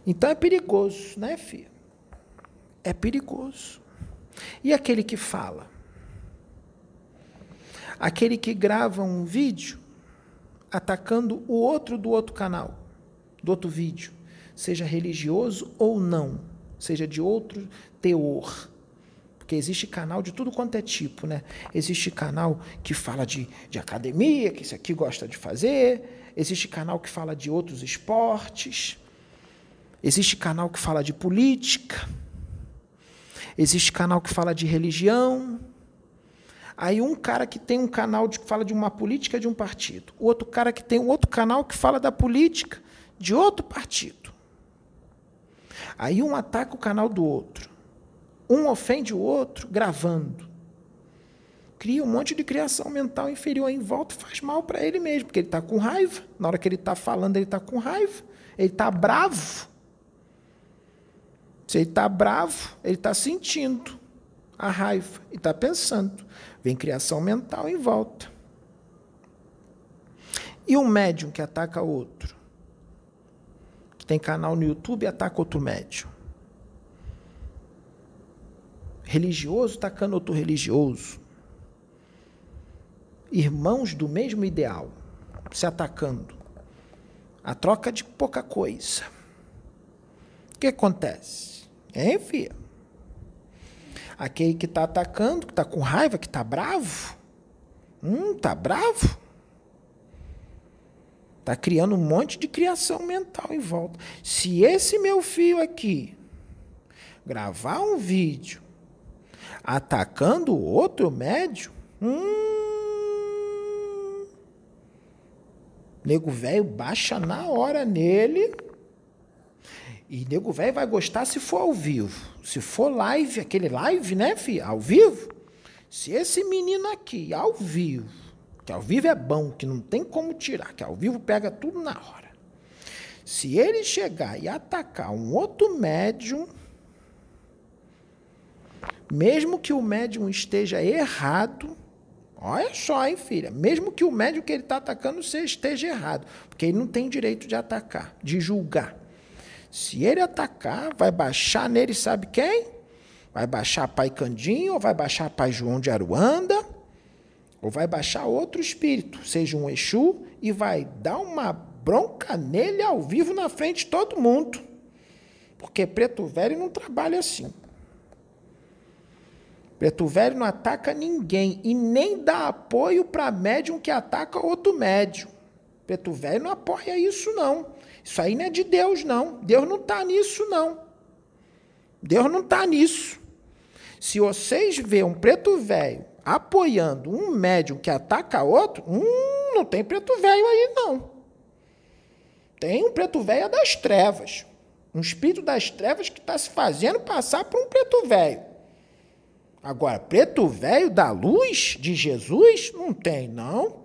Então é perigoso, né, filho? É perigoso. E aquele que fala? Aquele que grava um vídeo atacando o outro do outro canal, do outro vídeo, seja religioso ou não, seja de outro teor porque existe canal de tudo quanto é tipo, né? Existe canal que fala de, de academia, que isso aqui gosta de fazer. Existe canal que fala de outros esportes. Existe canal que fala de política. Existe canal que fala de religião. Aí um cara que tem um canal que fala de uma política de um partido. O outro cara que tem um outro canal que fala da política de outro partido. Aí um ataca o canal do outro. Um ofende o outro gravando. Cria um monte de criação mental inferior em volta e faz mal para ele mesmo, porque ele está com raiva. Na hora que ele está falando, ele está com raiva. Ele está bravo. Se ele está bravo, ele está sentindo a raiva e está pensando. Vem criação mental em volta. E um médium que ataca outro? Que tem canal no YouTube e ataca outro médium. Religioso atacando outro religioso. Irmãos do mesmo ideal se atacando. A troca de pouca coisa. O que acontece? Hein, filha? Aquele que está atacando, que está com raiva, que está bravo. Hum, está bravo. Está criando um monte de criação mental em volta. Se esse meu filho aqui gravar um vídeo atacando outro médio, hum, nego velho baixa na hora nele e nego velho vai gostar se for ao vivo. Se for live, aquele live, né, filho? Ao vivo. Se esse menino aqui, ao vivo, que ao vivo é bom, que não tem como tirar, que ao vivo pega tudo na hora. Se ele chegar e atacar um outro médium, mesmo que o médium esteja errado, olha só, hein, filha, mesmo que o médium que ele está atacando esteja errado, porque ele não tem direito de atacar, de julgar. Se ele atacar, vai baixar nele, sabe quem? Vai baixar Pai Candinho, ou vai baixar Pai João de Aruanda, ou vai baixar outro espírito, seja um Exu, e vai dar uma bronca nele ao vivo na frente de todo mundo. Porque preto velho não trabalha assim. Preto velho não ataca ninguém e nem dá apoio para médium que ataca outro médium. Preto velho não apoia isso, não. Isso aí não é de Deus, não. Deus não está nisso, não. Deus não está nisso. Se vocês verem um preto velho apoiando um médium que ataca outro, hum, não tem preto velho aí, não. Tem um preto velho das trevas. Um espírito das trevas que está se fazendo passar por um preto velho. Agora, preto velho da luz de Jesus? Não tem, não.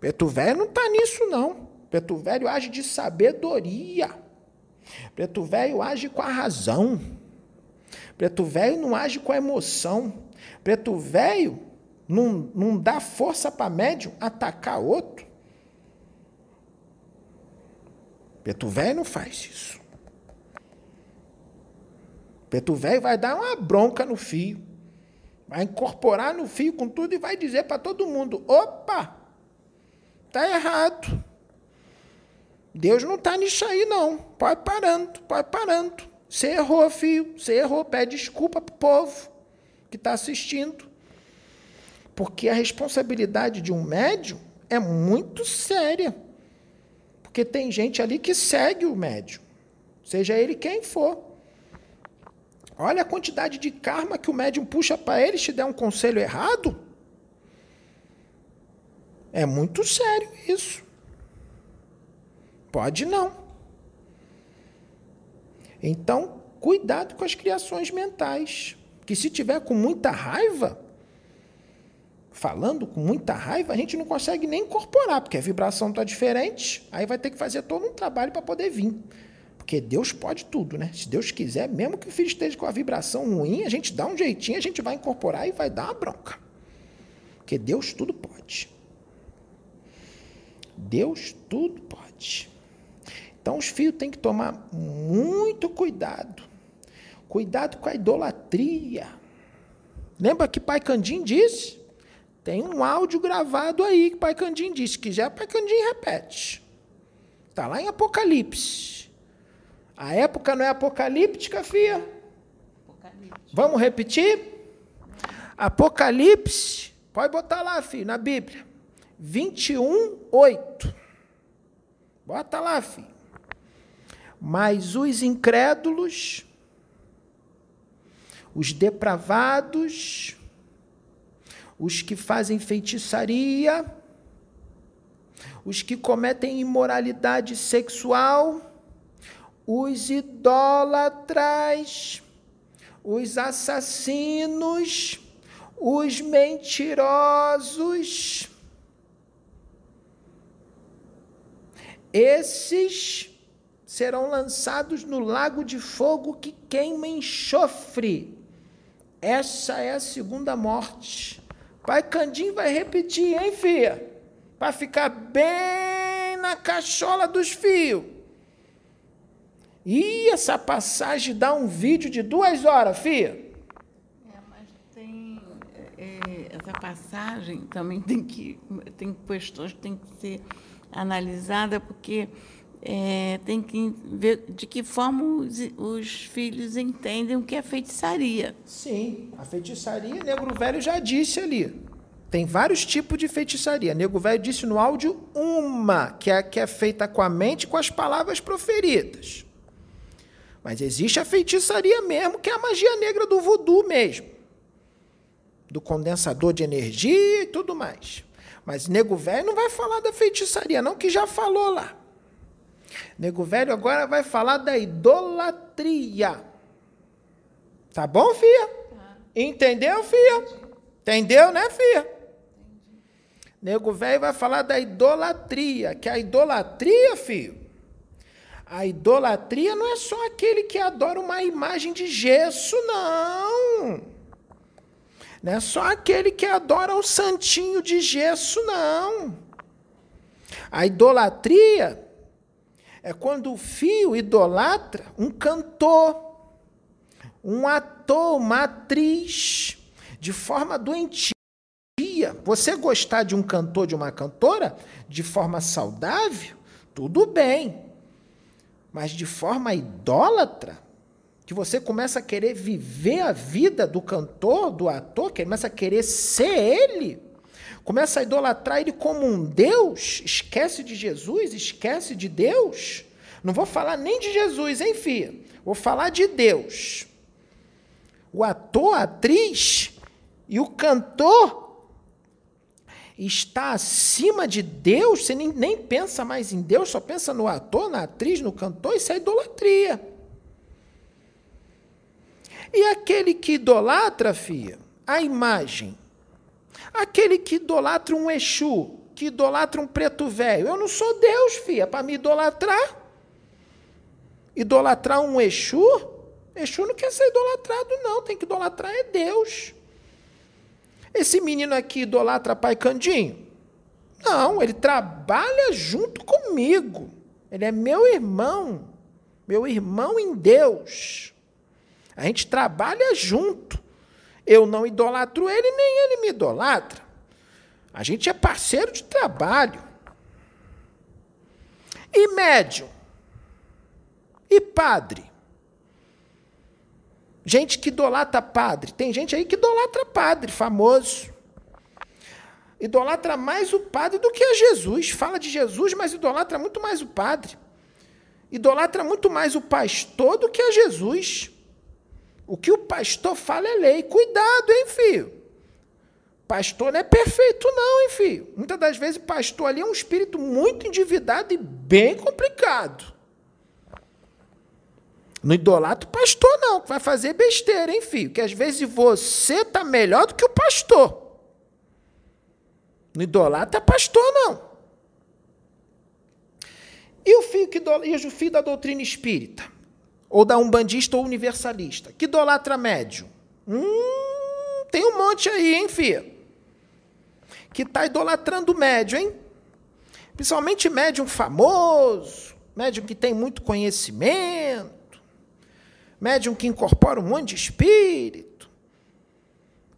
Preto velho não está nisso, não. Preto velho age de sabedoria. Preto velho age com a razão. Preto velho não age com a emoção. Preto velho não, não dá força para médium atacar outro. Preto velho não faz isso. Preto velho vai dar uma bronca no fio. Vai incorporar no fio com tudo e vai dizer para todo mundo: opa, tá errado. Deus não está nisso aí, não. Pode parando, pode parando. Você errou, filho. Você errou. Pede desculpa para o povo que está assistindo. Porque a responsabilidade de um médium é muito séria. Porque tem gente ali que segue o médium, seja ele quem for. Olha a quantidade de karma que o médium puxa para ele se der um conselho errado. É muito sério isso. Pode não. Então, cuidado com as criações mentais. Que se tiver com muita raiva, falando com muita raiva, a gente não consegue nem incorporar, porque a vibração está diferente, aí vai ter que fazer todo um trabalho para poder vir. Porque Deus pode tudo, né? Se Deus quiser, mesmo que o filho esteja com a vibração ruim, a gente dá um jeitinho, a gente vai incorporar e vai dar uma bronca. Porque Deus tudo pode. Deus tudo pode. Então os filhos têm que tomar muito cuidado. Cuidado com a idolatria. Lembra que Pai Candim disse? Tem um áudio gravado aí que Pai Candim disse. Se quiser, Pai Candim repete. Está lá em Apocalipse. A época não é apocalíptica, filha? Apocalipse. Vamos repetir? Apocalipse, pode botar lá, filho, na Bíblia. 21, 8. Bota lá, filho. Mas os incrédulos, os depravados, os que fazem feitiçaria, os que cometem imoralidade sexual, os idólatras, os assassinos, os mentirosos, esses serão lançados no lago de fogo que queima enxofre. Essa é a segunda morte. Pai Candim vai repetir, hein, filha? Para ficar bem na cachola dos fios. E essa passagem dá um vídeo de duas horas, filha. É, mas tem é, essa passagem também tem que tem questões que tem que ser analisada porque é, tem que ver de que forma os, os, filhos entendem o que é feitiçaria. Sim, a feitiçaria, Negro Velho já disse ali. Tem vários tipos de feitiçaria. Nego Velho disse no áudio uma, que é, que é feita com a mente e com as palavras proferidas. Mas existe a feitiçaria mesmo, que é a magia negra do voodoo mesmo. Do condensador de energia e tudo mais. Mas Nego Velho não vai falar da feitiçaria, não, que já falou lá. Nego Velho agora vai falar da idolatria. Tá bom, filha? Tá. Entendeu, filha? Entendeu, né, filha? Nego velho vai falar da idolatria, que a idolatria, filho, a idolatria não é só aquele que adora uma imagem de gesso, não. Não é só aquele que adora um santinho de gesso, não. A idolatria é quando o fio idolatra um cantor, um ator, uma atriz, de forma doentia você gostar de um cantor, de uma cantora, de forma saudável, tudo bem. Mas de forma idólatra, que você começa a querer viver a vida do cantor, do ator, que começa a querer ser ele, começa a idolatrar ele como um Deus, esquece de Jesus, esquece de Deus. Não vou falar nem de Jesus, hein, filha? Vou falar de Deus. O ator, a atriz e o cantor está acima de Deus, você nem, nem pensa mais em Deus, só pensa no ator, na atriz, no cantor, isso é idolatria. E aquele que idolatra, filha, a imagem, aquele que idolatra um Exu, que idolatra um preto velho, eu não sou Deus, filha, para me idolatrar. Idolatrar um Exu, Exu não quer ser idolatrado, não, tem que idolatrar é Deus. Esse menino aqui idolatra Pai Candinho? Não, ele trabalha junto comigo. Ele é meu irmão, meu irmão em Deus. A gente trabalha junto. Eu não idolatro ele, nem ele me idolatra. A gente é parceiro de trabalho. E médium? E padre? Gente que idolatra padre. Tem gente aí que idolatra padre, famoso. Idolatra mais o padre do que a Jesus. Fala de Jesus, mas idolatra muito mais o padre. Idolatra muito mais o pastor do que a Jesus. O que o pastor fala é lei. Cuidado, hein, filho? Pastor não é perfeito, não, hein, filho? Muitas das vezes, pastor ali é um espírito muito endividado e bem complicado. Não idolatra o pastor, não, que vai fazer besteira, hein, filho? Que às vezes você tá melhor do que o pastor. Não idolatra pastor, não. E o filho, que e o filho da doutrina espírita? Ou da umbandista ou universalista? Que idolatra médium? Hum, tem um monte aí, hein, filho? Que está idolatrando médium, hein? Principalmente médium famoso, médium que tem muito conhecimento médium que incorpora um monte de espírito,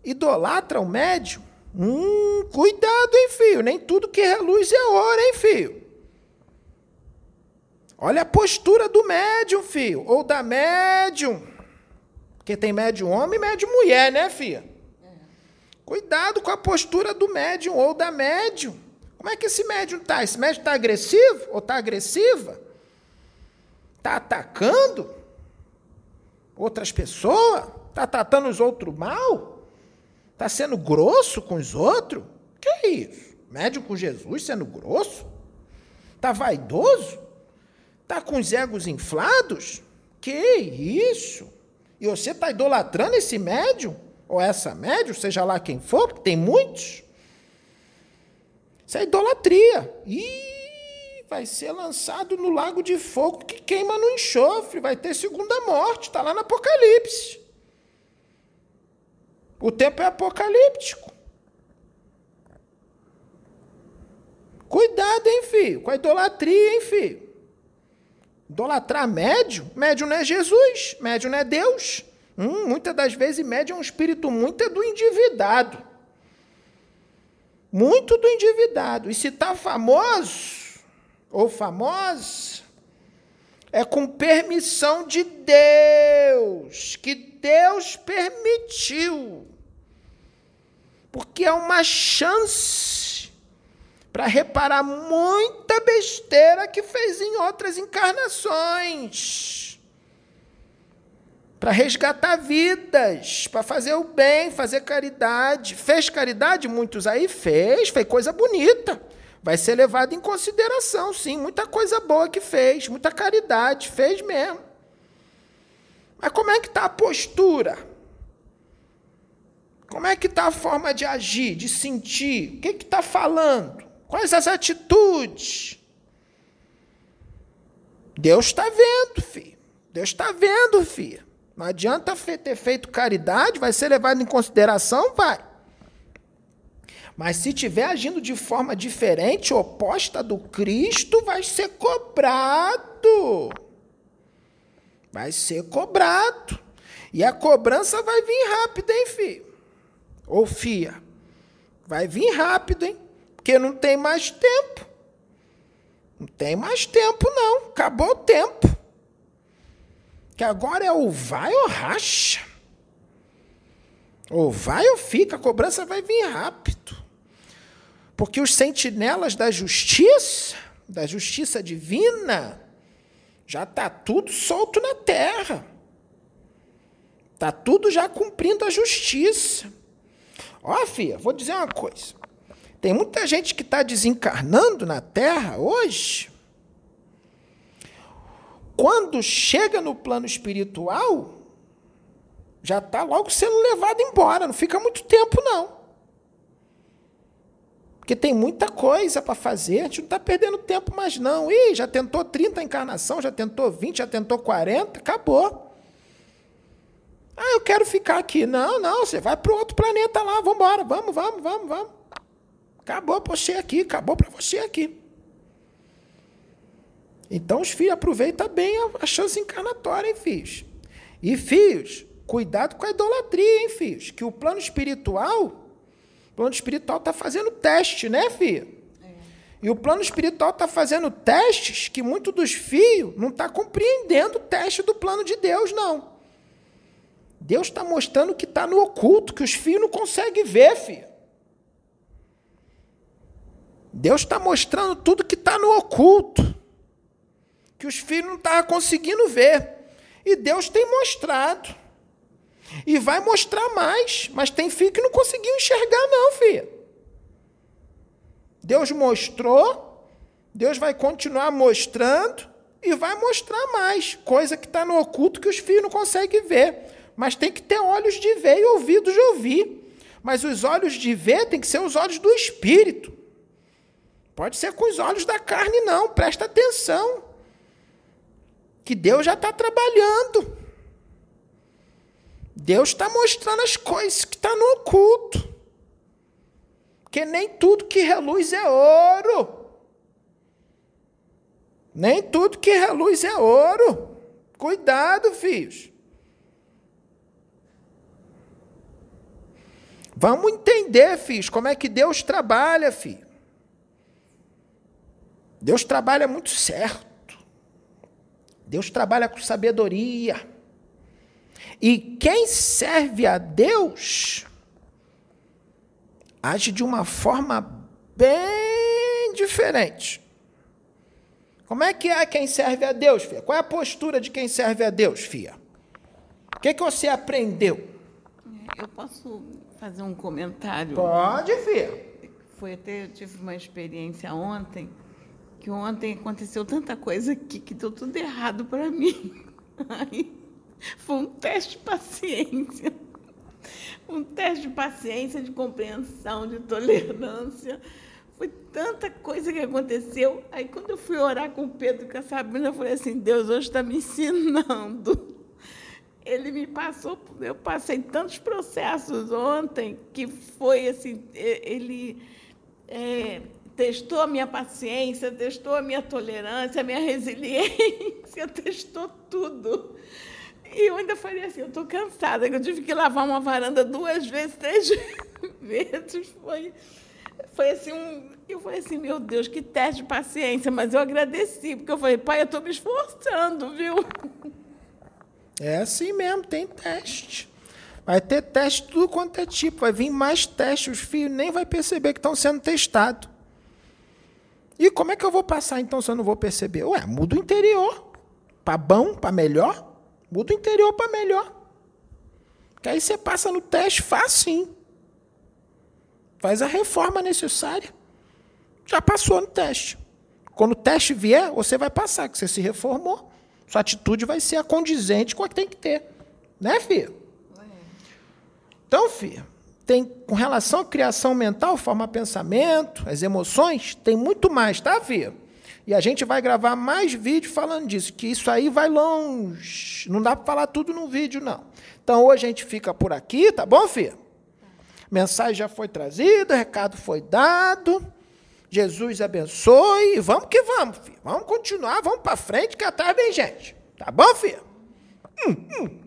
idolatra o médium. Hum, cuidado, hein, filho? Nem tudo que reluz é ouro, hein, filho? Olha a postura do médium, filho, ou da médium. Porque tem médium homem e médium mulher, né, filha? Cuidado com a postura do médium ou da médium. Como é que esse médium está? Esse médium está agressivo ou está agressiva? Está atacando? Outras pessoas? Está tratando os outros mal? Está sendo grosso com os outros? Que é isso? Médio com Jesus sendo grosso? Está vaidoso? Está com os egos inflados? Que isso? E você está idolatrando esse médium? Ou essa médium, seja lá quem for, porque tem muitos? Isso é idolatria. Ih, vai ser lançado no lago de fogo que queima no enxofre, vai ter segunda morte, está lá no Apocalipse. O tempo é apocalíptico. Cuidado, hein, filho, com a idolatria, hein, filho. Idolatrar médio? Médio não é Jesus, médio não é Deus. Hum, muitas das vezes médio é um espírito muito do endividado. Muito do endividado. E se está famoso ou famosa, é com permissão de Deus, que Deus permitiu. Porque é uma chance para reparar muita besteira que fez em outras encarnações. Para resgatar vidas, para fazer o bem, fazer caridade. Fez caridade? Muitos aí fez, fez coisa bonita. Vai ser levado em consideração, sim. Muita coisa boa que fez, muita caridade, fez mesmo. Mas como é que está a postura? Como é que está a forma de agir, de sentir? O que está falando? Quais as atitudes? Deus está vendo, filho. Deus está vendo, filho. Não adianta ter feito caridade, vai ser levado em consideração? Vai. Mas se estiver agindo de forma diferente, oposta do Cristo, vai ser cobrado. Vai ser cobrado. E a cobrança vai vir rápido, hein, filho? Ou fia. Vai vir rápido, hein? Porque não tem mais tempo. Não tem mais tempo, não. Acabou o tempo. Que agora é ou vai ou racha. Ou vai ou fica. A cobrança vai vir rápido. Porque os sentinelas da justiça, da justiça divina, já está tudo solto na terra. Está tudo já cumprindo a justiça. Ó, filha, vou dizer uma coisa. Tem muita gente que está desencarnando na Terra hoje. Quando chega no plano espiritual, já está logo sendo levado embora, não fica muito tempo, não. Porque tem muita coisa para fazer, a gente não está perdendo tempo mais, não. Ih, já tentou 30 encarnação, já tentou 20, já tentou 40, acabou. Ah, eu quero ficar aqui. Não, não, você vai para outro planeta lá, vamos embora, vamos, vamos, vamos, vamos. Acabou para você aqui, acabou para você aqui. Então os filhos aproveitam bem a, chance encarnatória, hein, filhos? E filhos, cuidado com a idolatria, hein, filhos? Que o plano espiritual, plano espiritual está fazendo teste, né, filho? É. E o plano espiritual está fazendo testes que muitos dos filhos não está compreendendo o teste do plano de Deus, não. Deus está mostrando que está no oculto, que os filhos não conseguem ver, filho. Deus está mostrando tudo que está no oculto, que os filhos não estavam conseguindo ver. E Deus tem mostrado. E vai mostrar mais. Mas tem filho que não conseguiu enxergar, não, filha. Deus mostrou, Deus vai continuar mostrando e vai mostrar mais. Coisa que está no oculto que os filhos não conseguem ver. Mas tem que ter olhos de ver e ouvidos de ouvir. Mas os olhos de ver tem que ser os olhos do Espírito. Pode ser com os olhos da carne, não. Presta atenção. Que Deus já está trabalhando. Deus está mostrando as coisas que está no oculto. Porque nem tudo que reluz é ouro. Nem tudo que reluz é ouro. Cuidado, filhos. Vamos entender, filhos, como é que Deus trabalha, filho. Deus trabalha muito certo. Deus trabalha com sabedoria. E quem serve a Deus age de uma forma bem diferente. Como é que é quem serve a Deus, filha? Qual é a postura de quem serve a Deus, filha? O que, que você aprendeu? Eu posso fazer um comentário? Pode, filha. Foi até, eu tive uma experiência ontem que ontem aconteceu tanta coisa aqui que deu tudo errado para mim. Aí, foi um teste de paciência. Um teste de paciência, de compreensão, de tolerância. Foi tanta coisa que aconteceu. Aí, quando eu fui orar com o Pedro com a Sabrina, eu falei assim: Deus hoje está me ensinando. Ele me passou, eu passei tantos processos ontem que foi assim, ele é, testou a minha paciência, testou a minha tolerância, a minha resiliência, testou tudo. E eu ainda falei assim, eu estou cansada, eu tive que lavar uma varanda duas vezes, três vezes. Foi, foi assim, um, eu falei assim, meu Deus, que teste de paciência, mas eu agradeci, porque eu falei, pai, eu estou me esforçando, viu? É assim mesmo, tem teste. Vai ter teste tudo quanto é tipo, vai vir mais testes, os filhos nem vai perceber que estão sendo testados. E como é que eu vou passar então se eu não vou perceber? Ué, muda o interior. Para bom, para melhor. Muda o interior para melhor. Que aí você passa no teste fácil. Faz a reforma necessária. Já passou no teste. Quando o teste vier, você vai passar, que você se reformou. Sua atitude vai ser a condizente com a que tem que ter. Né, filho? Então, filho, tem com relação à criação mental, forma pensamento, as emoções, tem muito mais, tá, Fia? E a gente vai gravar mais vídeo falando disso, que isso aí vai longe. Não dá para falar tudo num vídeo, não. Então hoje a gente fica por aqui, tá bom, Fia? Mensagem já foi trazida, recado foi dado. Jesus abençoe. E vamos que vamos, filho. Vamos continuar, vamos para frente, que atrás vem gente. Tá bom, filho? Hum.